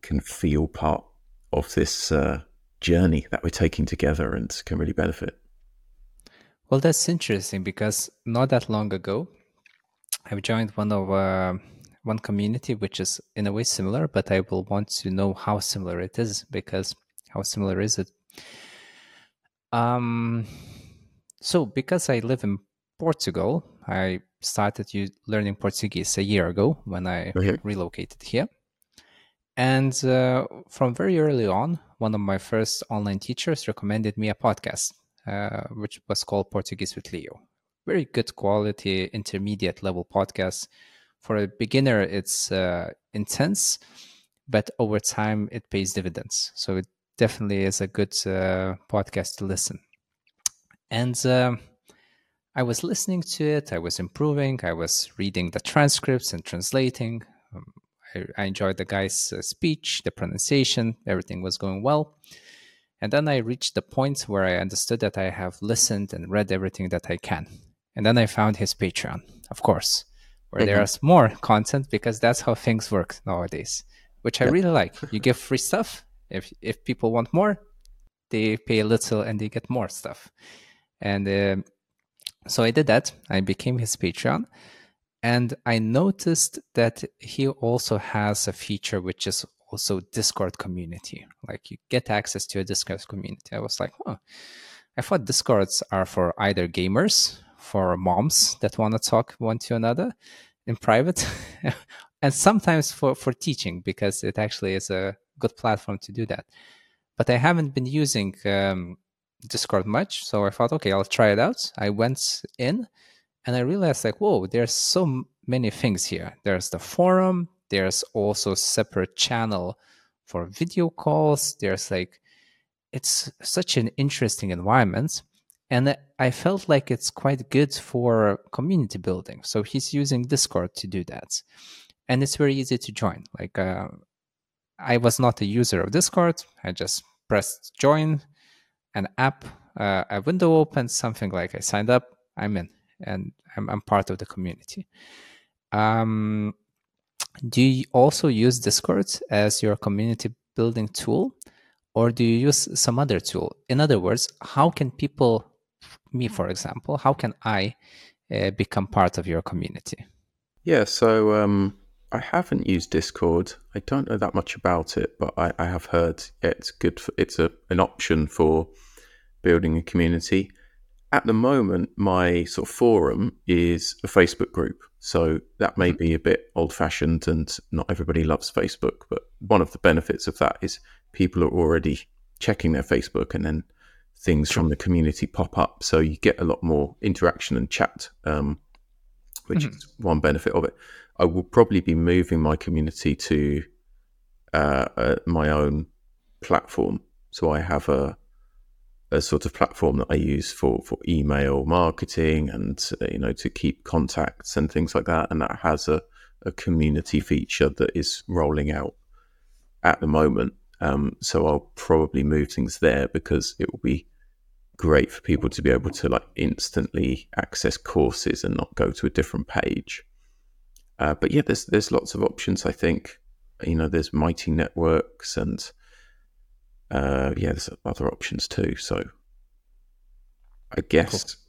can feel part of this uh, journey that we're taking together and can really benefit. Well, that's interesting because not that long ago, I've joined one of uh, one community which is in a way similar, but I will want to know how similar it is because how similar is it? Um, so because I live in Portugal, I started learning Portuguese a year ago when I okay. relocated here. And uh, from very early on, one of my first online teachers recommended me a podcast, uh, which was called Portuguese with Leo. Very good quality, intermediate level podcast for a beginner, it's uh, intense, but over time, it pays dividends. So it definitely is a good uh, podcast to listen. And uh, I was listening to it, I was improving, I was reading the transcripts and translating. Um, I, I, enjoyed the guy's uh, speech, the pronunciation, everything was going well. And then I reached the point where I understood that I have listened and read everything that I can. And then I found his Patreon, of course where mm-hmm. there's more content because that's how things work nowadays, which I really like. You give free stuff. If if people want more, they pay a little and they get more stuff. And uh, so I did that. I became his Patreon. And I noticed that he also has a feature which is also Discord community. Like you get access to a Discord community. I was like, oh, I thought discords are for either gamers, for moms that want to talk one to another in private, <laughs> and sometimes for for teaching because it actually is a good platform to do that. But I haven't been using um, Discord much, so I thought, okay, I'll try it out. I went in, and I realized like, whoa, there's so many things here. There's the forum. There's also separate channel for video calls. There's like, it's such an interesting environment. And I felt like it's quite good for community building. So he's using Discord to do that. And it's very easy to join. Like, uh, I was not a user of Discord. I just pressed join, an app, uh, a window opens, something like I signed up, I'm in, and I'm, I'm part of the community. Um, do you also use Discord as your community building tool, or do you use some other tool? In other words, how can people, me for example, how can I uh, become part of your community? Yeah, so um, I haven't used Discord. I don't know that much about it, but I, I have heard it's good. For, it's a an option for building a community. At the moment, my sort of forum is a Facebook group, so that may be a bit old fashioned, and not everybody loves Facebook. But one of the benefits of that is people are already checking their Facebook, and then things from the community pop up, so you get a lot more interaction and chat, um, which mm-hmm. is one benefit of it. I will probably be moving my community to uh, uh, my own platform. So I have a a sort of platform that I use for for email marketing and uh, you know to keep contacts and things like that, and that has a a community feature that is rolling out at the moment. Um, so I'll probably move things there because it will be great for people to be able to like instantly access courses and not go to a different page. Uh, but yeah, there's there's lots of options. I think you know there's Mighty Networks and uh, yeah, there's other options too. So I guess cool.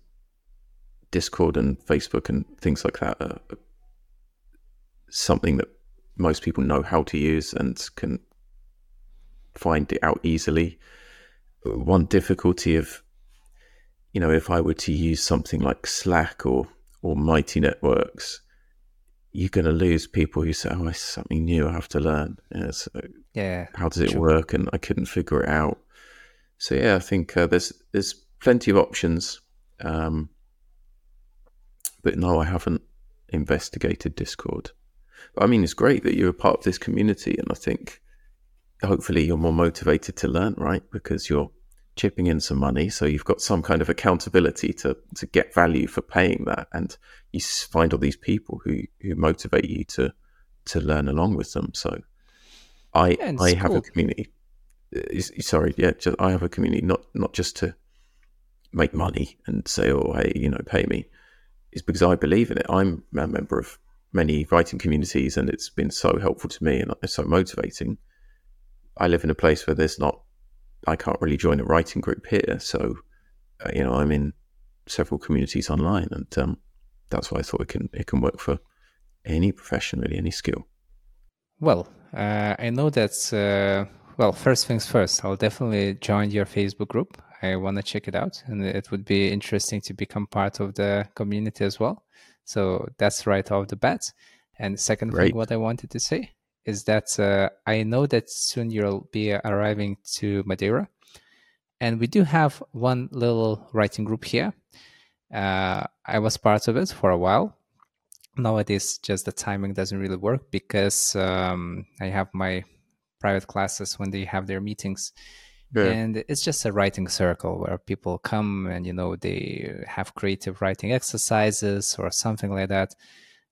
Discord and Facebook and things like that are something that most people know how to use and can find it out easily. One difficulty of you know if I were to use something like Slack or or Mighty Networks you're going to lose people who say, "Oh, it's something new I have to learn." Yeah, so yeah. How does it sure. work? And I couldn't figure it out. So yeah, I think uh, there's there's plenty of options, um, but no, I haven't investigated Discord. But I mean, it's great that you're a part of this community, and I think hopefully you're more motivated to learn, right? Because you're chipping in some money, so you've got some kind of accountability to to get value for paying that, and you find all these people who who motivate you to to learn along with them. So, I yeah, I have a community. Uh, sorry, yeah, just, I have a community not not just to make money and say, oh, hey, you know, pay me. It's because I believe in it. I'm a member of many writing communities, and it's been so helpful to me and it's so motivating. I live in a place where there's not I can't really join a writing group here. So, uh, you know, I'm in several communities online, and um, that's why I thought it can it can work for any profession, really, any skill. Well, uh, I know that's uh, well. First things first, I'll definitely join your Facebook group. I want to check it out, and it would be interesting to become part of the community as well. So that's right off the bat. And second Great. thing, what I wanted to say is that uh, I know that soon you'll be arriving to Madeira. And we do have one little writing group here. Uh, I was part of it for a while. Nowadays, just the timing doesn't really work because um, I have my private classes when they have their meetings. Yeah. And it's just a writing circle where people come and, you know, they have creative writing exercises or something like that.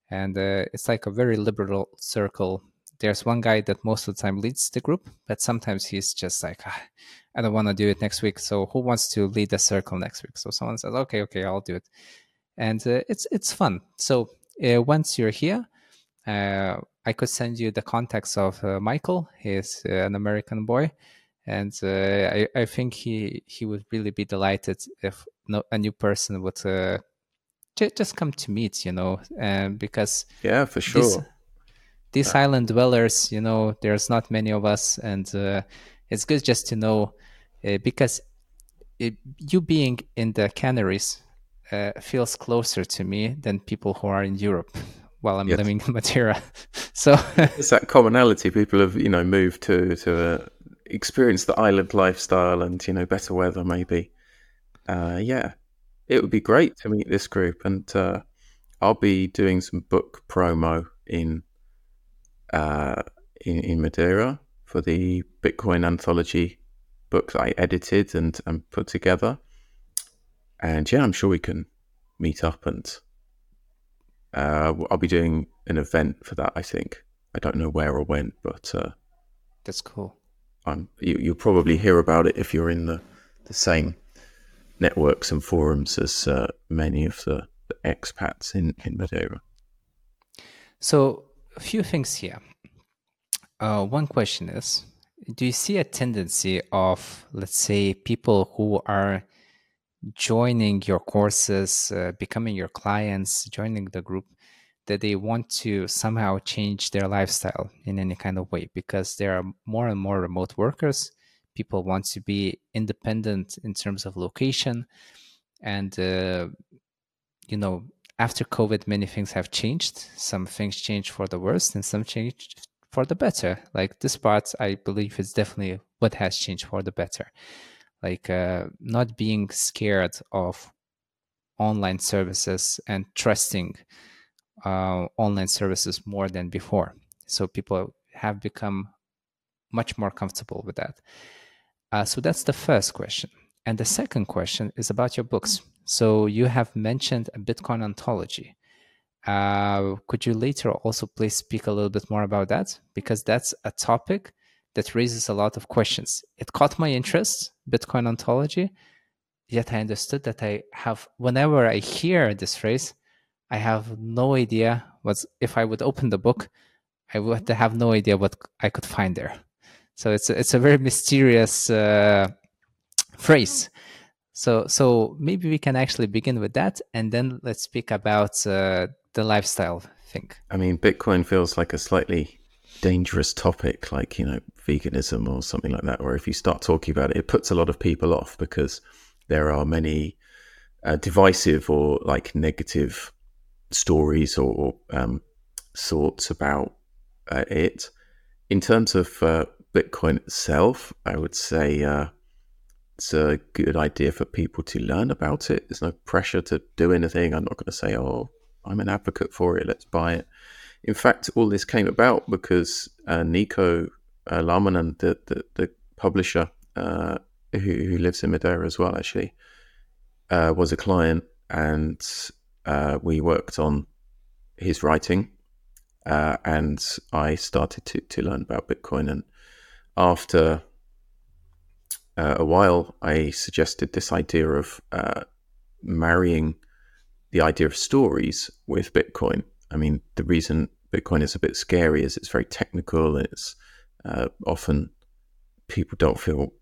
And uh, it's like a very liberal circle there's one guy that most of the time leads the group, but sometimes he's just like, ah, I don't want to do it next week. So who wants to lead the circle next week? So someone says, okay, okay, I'll do it, and uh, it's it's fun. So uh, once you're here, uh, I could send you the contacts of uh, Michael. He's uh, an American boy, and uh, I I think he he would really be delighted if no, a new person would. just come to meet, you know, because yeah, for sure. This, these island dwellers, you know, there's not many of us, and uh, it's good just to know uh, because it, you being in the Canaries uh, feels closer to me than people who are in Europe <laughs> while I'm yes. living in Madeira. <laughs> so <laughs> it's that commonality. People have you know moved to to uh, experience the island lifestyle and you know better weather maybe. Uh, yeah, it would be great to meet this group, and uh, I'll be doing some book promo in uh, in, in Madeira for the Bitcoin anthology book that I edited and, and put together. And yeah, I'm sure we can meet up and uh, I'll be doing an event for that. I think I don't know where or when, but uh, that's cool. I'm, you, will probably hear about it if you're in the the same networks and forums as uh, many of the, the expats in in Madeira. So a few things here. Uh, one question is Do you see a tendency of, let's say, people who are joining your courses, uh, becoming your clients, joining the group, that they want to somehow change their lifestyle in any kind of way because there are more and more remote workers. People want to be independent in terms of location. And, uh, you know, after COVID, many things have changed. Some things changed for the worst and some changed for the better. Like this part, I believe is definitely what has changed for the better. Like uh, not being scared of online services and trusting uh, online services more than before. So people have become much more comfortable with that. Uh, so that's the first question. And the second question is about your books. So you have mentioned a Bitcoin ontology. Uh, could you later also please speak a little bit more about that? Because that's a topic that raises a lot of questions. It caught my interest, Bitcoin ontology, yet I understood that I have, whenever I hear this phrase, I have no idea what, if I would open the book, I would have no idea what I could find there. So it's a, it's a very mysterious uh, phrase. So, so maybe we can actually begin with that, and then let's speak about uh, the lifestyle thing. I mean, Bitcoin feels like a slightly dangerous topic, like you know, veganism or something like that. Where if you start talking about it, it puts a lot of people off because there are many uh, divisive or like negative stories or um, thoughts about uh, it. In terms of uh, Bitcoin itself, I would say uh, it's a good idea for people to learn about it. There's no pressure to do anything. I'm not going to say, oh, I'm an advocate for it, let's buy it. In fact, all this came about because uh, Niko uh, Laamanen, the, the, the publisher uh, who, who, lives in Madeira as well, actually, uh, was a client and uh, we worked on his writing. Uh, and I started to, to learn about Bitcoin. And after uh, a while, I suggested this idea of uh, marrying the idea of stories with Bitcoin. I mean, the reason Bitcoin is a bit scary is it's very technical. And it's uh, often people don't feel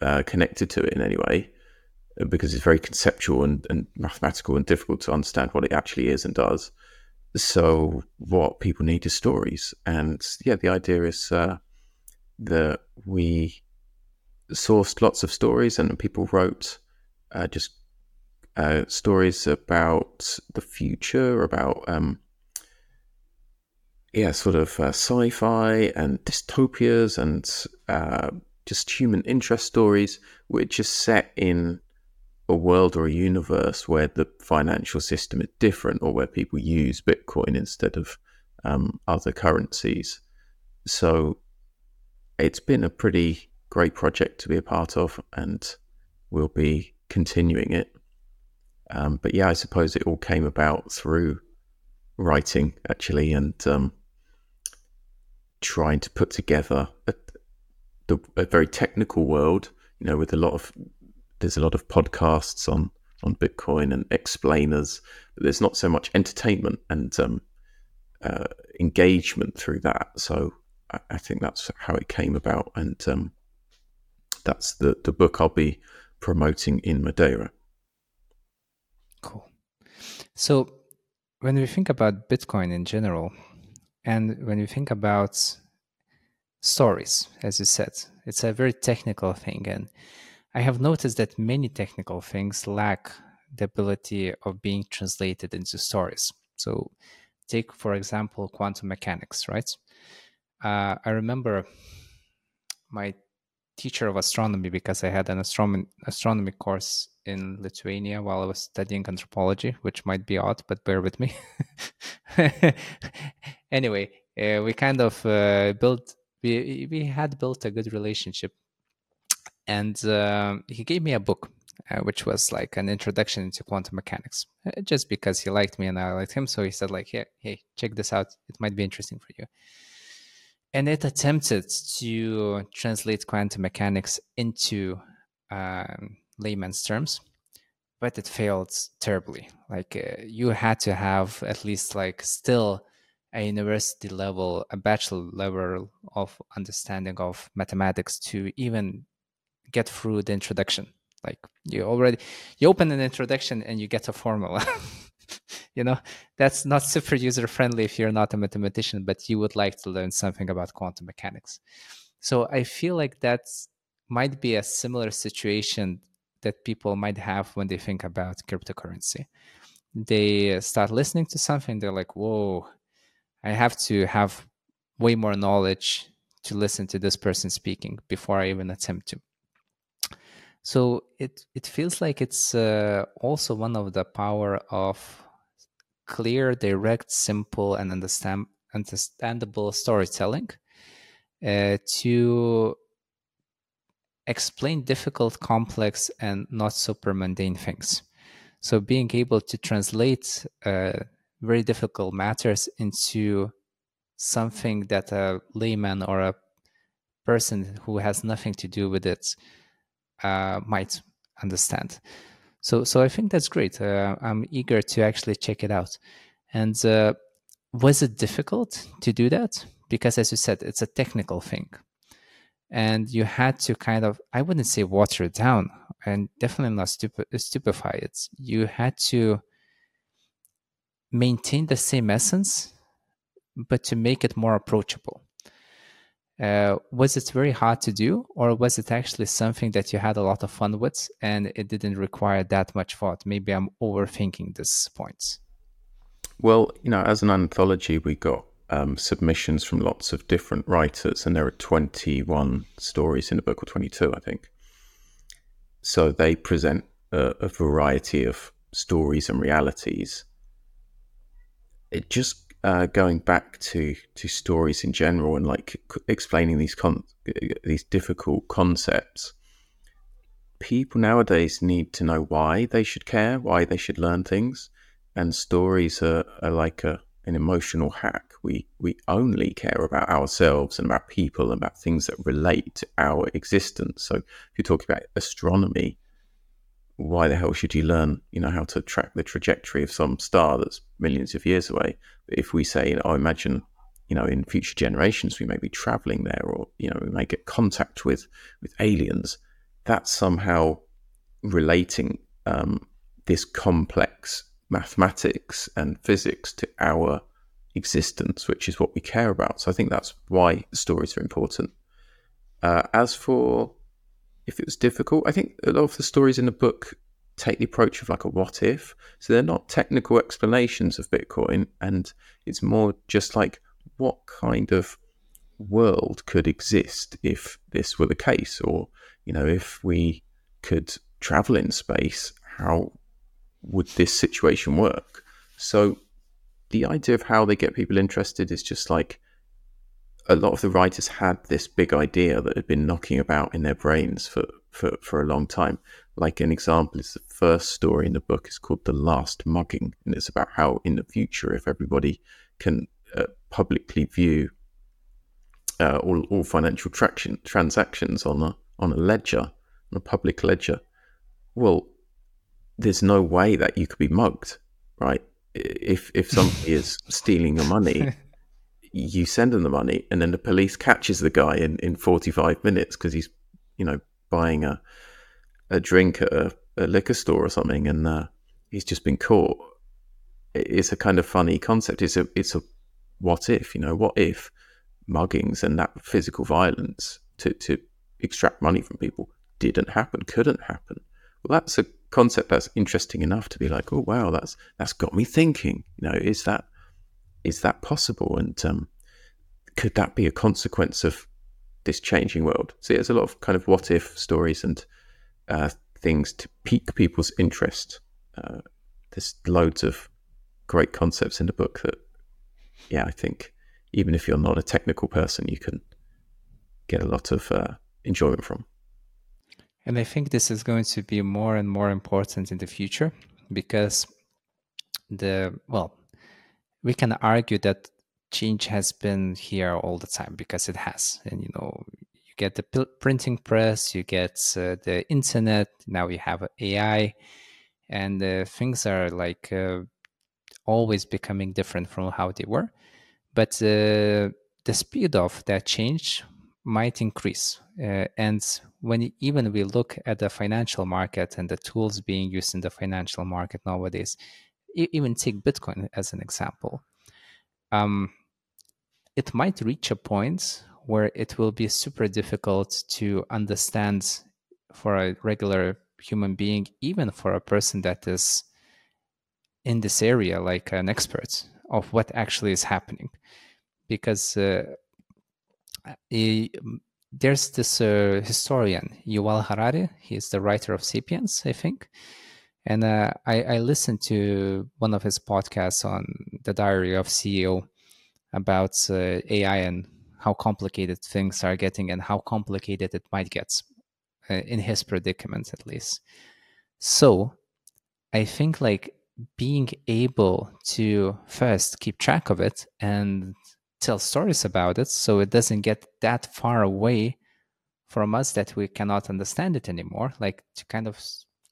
uh, connected to it in any way uh, because it's very conceptual and, and mathematical and difficult to understand what it actually is and does. So, what people need is stories. And yeah, the idea is uh, that we sourced lots of stories, and people wrote uh, just uh, stories about the future, about um, yeah, sort of uh, sci-fi and dystopias, and uh, just human interest stories, which are set in a world or a universe where the financial system is different, or where people use Bitcoin instead of um, other currencies. So it's been a pretty great project to be a part of, and we'll be continuing it. Um, but yeah, I suppose it all came about through writing actually, and um, trying to put together a, a, very technical world. You know, with a lot of there's a lot of podcasts on on Bitcoin and explainers, but there's not so much entertainment and um, uh, engagement through that. So I, I, think that's how it came about, and um, that's the, the book I'll be promoting in Madeira. Cool. So when we think about Bitcoin in general, and when we think about stories, as you said, it's a very technical thing. And I have noticed that many technical things lack the ability of being translated into stories. So, take for example quantum mechanics, right? Uh, I remember my teacher of astronomy because I had an astronomy astronomy course in Lithuania while I was studying anthropology, which might be odd, but bear with me. <laughs> anyway, uh, we kind of uh, built we we had built a good relationship, and uh, he gave me a book. Uh, which was like an introduction into quantum mechanics, uh, just because he liked me and I liked him. So he said, like, "Hey, hey, check this out. It might be interesting for you." And it attempted to translate quantum mechanics into um, layman's terms but it failed terribly. Like uh, you had to have at least like still a university level a bachelor level of understanding of mathematics to even get through the introduction. Like you already you open an introduction and you get a formula <laughs> <laughs> you know that's not super user friendly if you're not a mathematician but you would like to learn something about quantum mechanics. So i feel like that might be a similar situation that people might have when they think about cryptocurrency. They start listening to something they're like whoa i have to have way more knowledge to listen to this person speaking before i even attempt to so it it feels like it's uh, also one of the power of clear, direct, simple, and understand understandable storytelling uh, to explain difficult, complex, and not super mundane things. So being able to translate uh, very difficult matters into something that a layman or a person who has nothing to do with it uh, might understand. So, so I think that's great. Uh, I'm eager to actually check it out. And uh, was it difficult to do that? Because, as you said, it's a technical thing, and you had to kind of I wouldn't say water it down, and definitely not stup- stupefy it. You had to maintain the same essence, but to make it more approachable. Uh, was it very hard to do, or was it actually something that you had a lot of fun with and it didn't require that much thought? Maybe I'm overthinking this point Well, you know, as an anthology, we got um, submissions from lots of different writers, and there are 21 stories in the book, or 22, I think. So they present a, a variety of stories and realities. It just uh, going back to to stories in general and like explaining these con- these difficult concepts people nowadays need to know why they should care why they should learn things. And stories are, are like a an emotional hack. We we only care about ourselves and about people and about things that relate to our existence. So if you're talking about astronomy why the hell should you learn, you know, how to track the trajectory of some star that's millions of years away? If we say, you oh, imagine, you know, in future generations we may be traveling there, or you know, we may get contact with with aliens, that's somehow relating um, this complex mathematics and physics to our existence, which is what we care about. So I think that's why stories are important. Uh, as for if it was difficult. I think a lot of the stories in the book take the approach of like a what if. So they're not technical explanations of Bitcoin, and it's more just like what kind of world could exist if this were the case, or you know, if we could travel in space, how would this situation work? So the idea of how they get people interested is just like a lot of the writers had this big idea that had been knocking about in their brains for, for, for a long time. Like an example is the first story in the book is called The Last Mugging, and it's about how in the future, if everybody can uh, publicly view uh, all, all financial traction, transactions on a on a ledger, on a public ledger, well, there's no way that you could be mugged, right? If if somebody is stealing your money, <laughs> you send them the money, and then the police catches the guy in, in 45 minutes because he's, you know, buying a a drink at a, a liquor store or something, and uh, he's just been caught. It's a kind of funny concept. It's a it's a what if, you know, what if muggings and that physical violence to to extract money from people didn't happen, couldn't happen. Well, that's a concept that's interesting enough to be like, oh wow, that's that's got me thinking. You know, is that is that possible? And um, could that be a consequence of this changing world? See, there's a lot of kind of what if stories and uh, things to pique people's interest. Uh, there's loads of great concepts in the book that, yeah, I think even if you're not a technical person, you can get a lot of uh, enjoyment from. And I think this is going to be more and more important in the future because the, well, we can argue that change has been here all the time because it has. And, you know, you get the printing press, you get uh, the internet, now we have AI, and uh, things are like uh, always becoming different from how they were. But uh, the speed of that change might increase. Uh, and when even we look at the financial market and the tools being used in the financial market nowadays, even take Bitcoin as an example, um, it might reach a point where it will be super difficult to understand for a regular human being, even for a person that is in this area, like an expert, of what actually is happening. Because uh, he, there's this uh, historian, Yuval Harari. He's the writer of *Sapiens*, I think. And uh, I, I, listened to one of his podcasts on the Diary of CEO about uh, AI and how complicated things are getting and how complicated it might get uh, in his predicament, at least. So I think like being able to first keep track of it and tell stories about it so it doesn't get that far away from us that we cannot understand it anymore like to kind of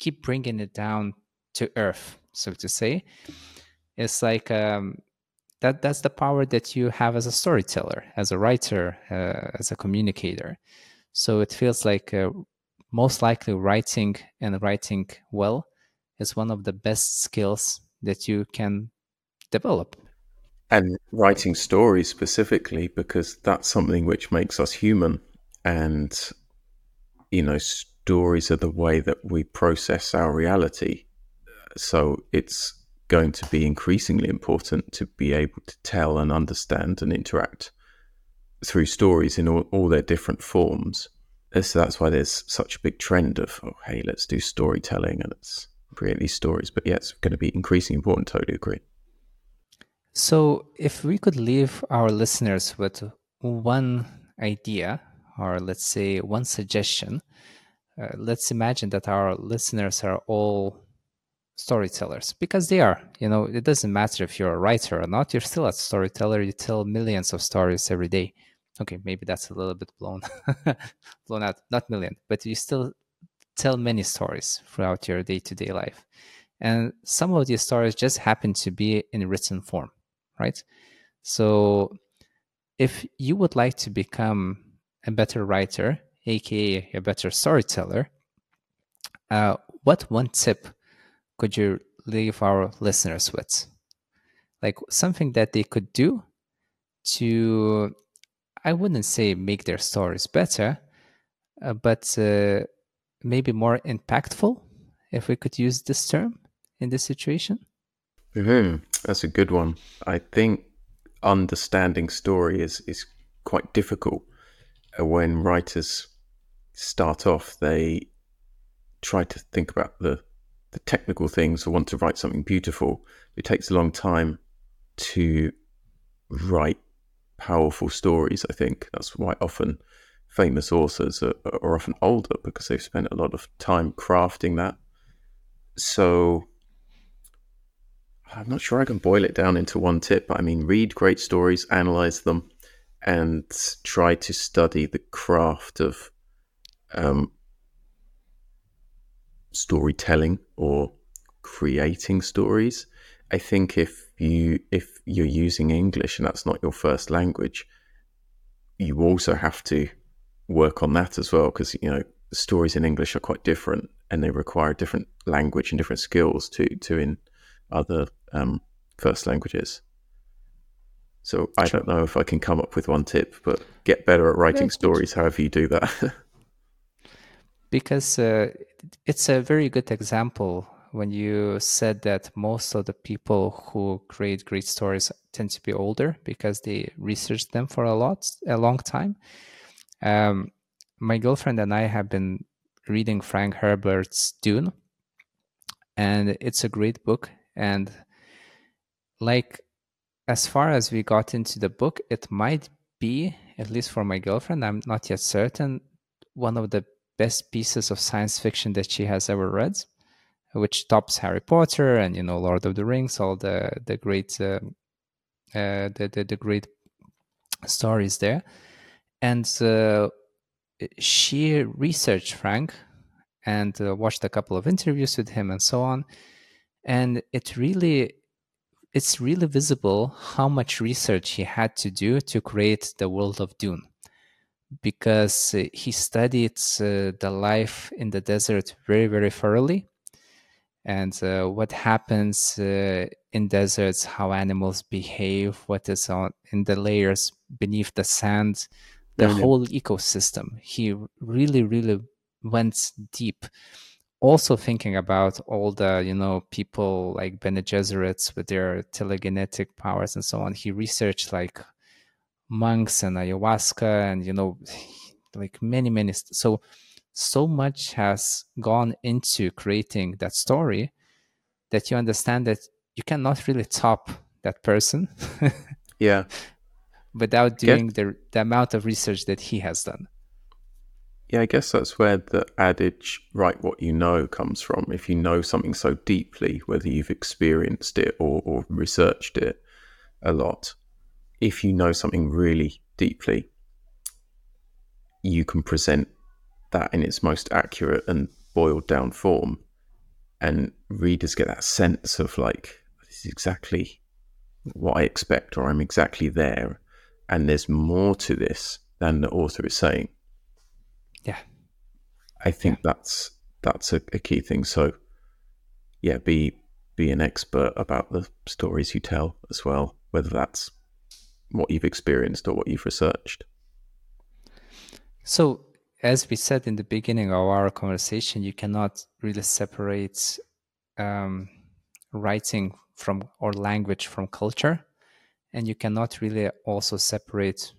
keep bringing it down to earth so to say. It's like um, that that's the power that you have as a storyteller as a writer uh, as a communicator. So it feels like uh, most likely writing and writing well is one of the best skills that you can develop. And writing stories specifically because that's something which makes us human and you know stories are the way that we process our reality. So it's going to be increasingly important to be able to tell and understand and interact through stories in all, all their different forms. Uh, so that's why there's such a big trend of oh hey let's do storytelling and let's create these stories. But yeah it's going to be increasingly important totally agree. So, if we could leave our listeners with one idea, or let's say one suggestion, uh, let's imagine that our listeners are all storytellers because they are. You know, it doesn't matter if you're a writer or not, you're still a storyteller. You tell millions of stories every day. Okay, maybe that's a little bit blown, <laughs> blown out, not million, but you still tell many stories throughout your day to day life. And some of these stories just happen to be in written form right? So if you would like to become a better writer, aka a better storyteller, uh, what one tip could you leave our listeners with? Like something that they could do to, I wouldn't say make their stories better, uh, but uh, maybe more impactful, if we could use this term in this situation? Mm-hmm. That's a good one. I think understanding story is is quite difficult. Uh, when writers start off, they try to think about the the technical things or want to write something beautiful. It takes a long time to write powerful stories. I think that's why often famous authors are, are often older because they've spent a lot of time crafting that. So I'm not sure I can boil it down into one tip, but I mean, read great stories, analyze them, and try to study the craft of um, storytelling or creating stories. I think if you if you're using English and that's not your first language, you also have to work on that as well because you know stories in English are quite different and they require different language and different skills to to in other um, first languages. So I don't know if I can come up with one tip, but get better at writing stories, however you do that. <laughs> because uh, it's a very good example when you said that most of the people who create great stories tend to be older because they researched them for a lot a long time. Um, my girlfriend and i have been reading frank herbert's dune and it's a great book and like as far as we got into the book it might be at least for my girlfriend i'm not yet certain one of the best pieces of science fiction that she has ever read which tops Harry Potter and you know Lord of the Rings, all the the great uh, uh, the, the, the great stories there, and uh, she researched Frank and uh, watched a couple of interviews with him and so on, and it really it's really visible how much research he had to do to create the world of Dune because uh, he studied uh, the life in the desert very very thoroughly and uh, what happens uh, in deserts, how animals behave, what is on in the layers beneath the sand, the yeah, whole yeah. ecosystem. He really, really went deep. Also thinking about all the, you know, people like Bene Gesserits with their telekinetic powers and so on. He researched like monks and ayahuasca and, you know, <sighs> like many, many. St- so so much has gone into creating that story that you understand that you cannot really top that person. <laughs> yeah. Without doing Get- the, the amount of research that he has done. Yeah, I guess that's where the adage, write what you know, comes from. If you know something so deeply, whether you've experienced it or, or researched it a lot, if you know something really deeply, you can present that in its most accurate and boiled down form. And readers get that sense of like, this is exactly what I expect, or I'm exactly there. And there's more to this than the author is saying. Yeah. I think yeah. that's that's a, a key thing. So yeah, be be an expert about the stories you tell as well, whether that's what you've experienced or what you've researched. So as we said in the beginning of our conversation, you cannot really separate um, writing from or language from culture, and you cannot really also separate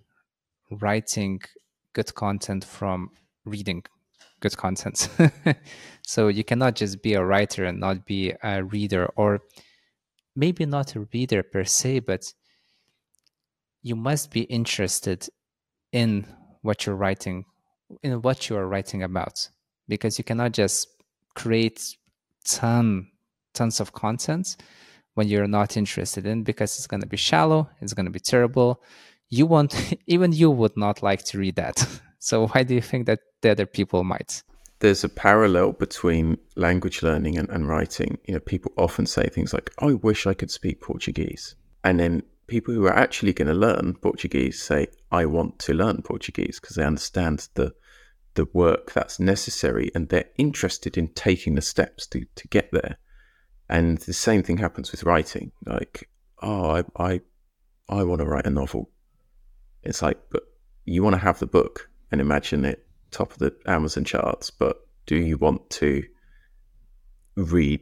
writing good content from reading good content. <laughs> so you cannot just be a writer and not be a reader, or maybe not a reader per se, but you must be interested in what you're writing in what you are writing about because you cannot just create ton tons of content when you're not interested in because it's going to be shallow it's going to be terrible. You want <laughs> even you would not like to read that. <laughs> So why do you think that the other people might? There's a parallel between language learning and, and writing. You know people often say things like i wish i could speak portuguese. And then people who are actually going to learn portuguese say i want to learn portuguese because they understand the the work that's necessary and they're interested in taking the steps to, to get there. And the same thing happens with writing. Like, oh, I, I, I want to write a novel. It's like, but you want to have the book and imagine it top of the Amazon charts, but do you want to read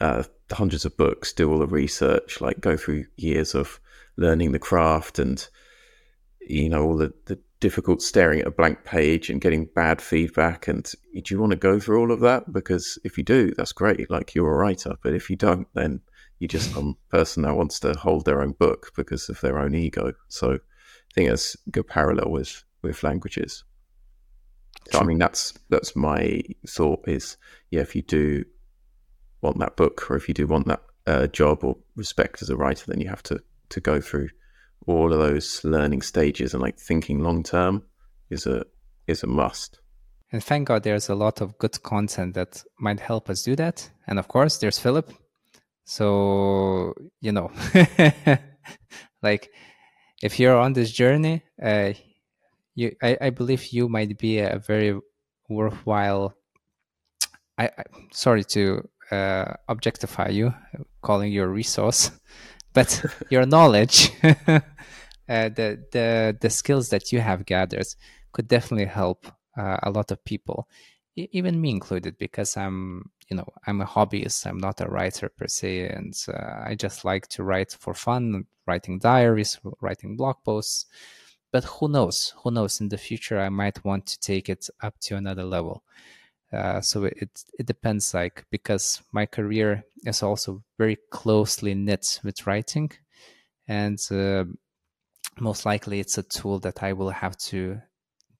uh, hundreds of books, do all the research, like go through years of learning the craft and you know all the, the difficult staring at a blank page and getting bad feedback. And do you want to go through all of that? Because if you do, that's great. Like you're a writer. But if you don't, then you're just some person that wants to hold their own book because of their own ego. So I think that's a good parallel with, with languages. So, I mean, that's that's my thought is, yeah, if you do want that book or if you do want that uh, job or respect as a writer, then you have to, to go through all of those learning stages and like thinking long term is a is a must. And thank God there's a lot of good content that might help us do that. And of course, there's Philip. So, you know, <laughs> like if you're on this journey, uh, you, I, I believe you might be a very worthwhile. I, I sorry to uh, objectify you, calling you a resource, <laughs> but your knowledge <laughs> uh, the the the skills that you have gathered could definitely help uh, a lot of people even me included because i'm you know i'm a hobbyist i'm not a writer per se and uh, i just like to write for fun writing diaries writing blog posts but who knows who knows in the future i might want to take it up to another level uh, so it it depends like because my career is also very closely knit with writing. And uh, most likely it's a tool that i will have to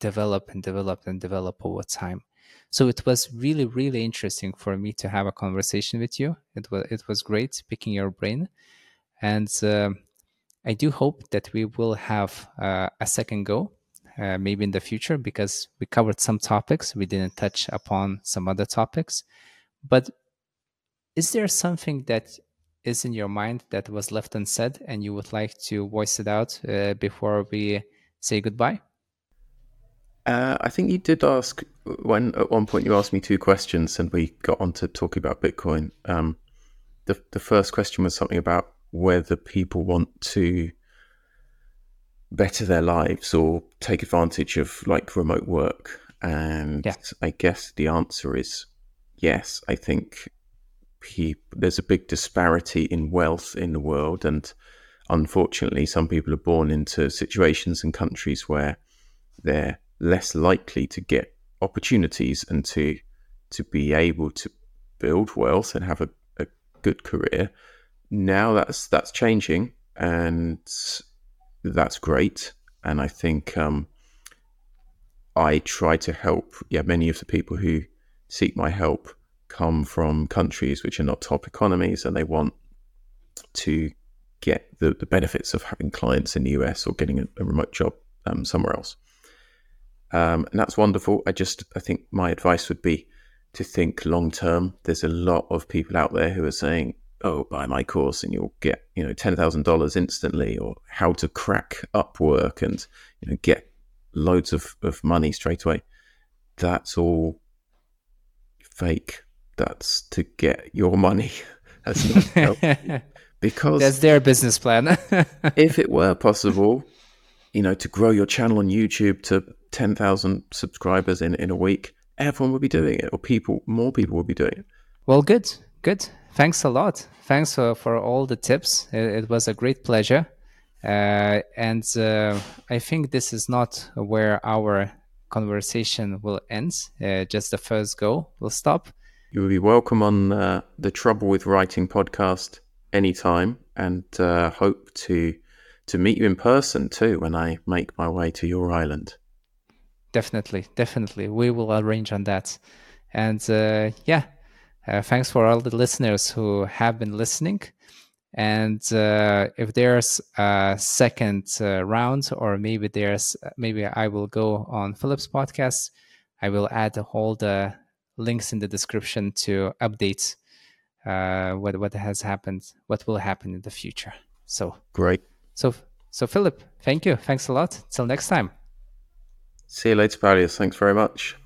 develop and develop and develop over time. So it was really, really interesting for me to have a conversation with you. It was it was great picking your brain, and uh, I do hope that we will have uh, a second go, uh, maybe in the future, because we covered some topics. We didn't touch upon some other topics, but is there something that is in your mind that was left unsaid and you would like to voice it out uh, before we say goodbye? Uh, I think you did ask when at one point you asked me two questions, and we got on to talking about Bitcoin. Um, the the first question was something about whether people want to better their lives or take advantage of like remote work, and yeah. I guess the answer is yes. I think there's a big disparity in wealth in the world, and unfortunately, some people are born into situations and countries where they're less likely to get opportunities and to to be able to build wealth and have a, a good career. Now that's that's changing and that's great. And I think um, I try to help. Yeah, many of the people who seek my help come from countries which are not top economies, and they want to get the, the benefits of having clients in the US or getting a, a remote job um, somewhere else. Um, and that's wonderful. I just, I think my advice would be to think long term. There's a lot of people out there who are saying, oh, buy my course and you'll get, you know, $10,000 instantly or how to crack Upwork and, you know, get loads of, of money straight away. That's all fake. That's to get your money. <laughs> That's not <laughs> because that's their business plan. <laughs> if it were possible, you know, to grow your channel on YouTube to 10,000 subscribers in, in a week, everyone will be doing it, or people, more people will be doing it. Well, good, good. Thanks a lot. Thanks for, for all the tips. It, it was a great pleasure. Uh, and uh, I think this is not where our conversation will end. Uh, just the first go will stop. You will be welcome on uh, the Trouble with Writing podcast anytime and uh, hope to to meet you in person too when I make my way to your island. Definitely, definitely. We will arrange on that. And uh, yeah, uh, thanks for all the listeners who have been listening. And uh, if there's a second uh, round, or maybe there's maybe I will go on Philip's podcast, I will add all the links in the description to update uh, what what has happened, what will happen in the future. So great. So, so Philip, thank you. Thanks a lot. Till next time. See you later, Paulius. Thanks very much.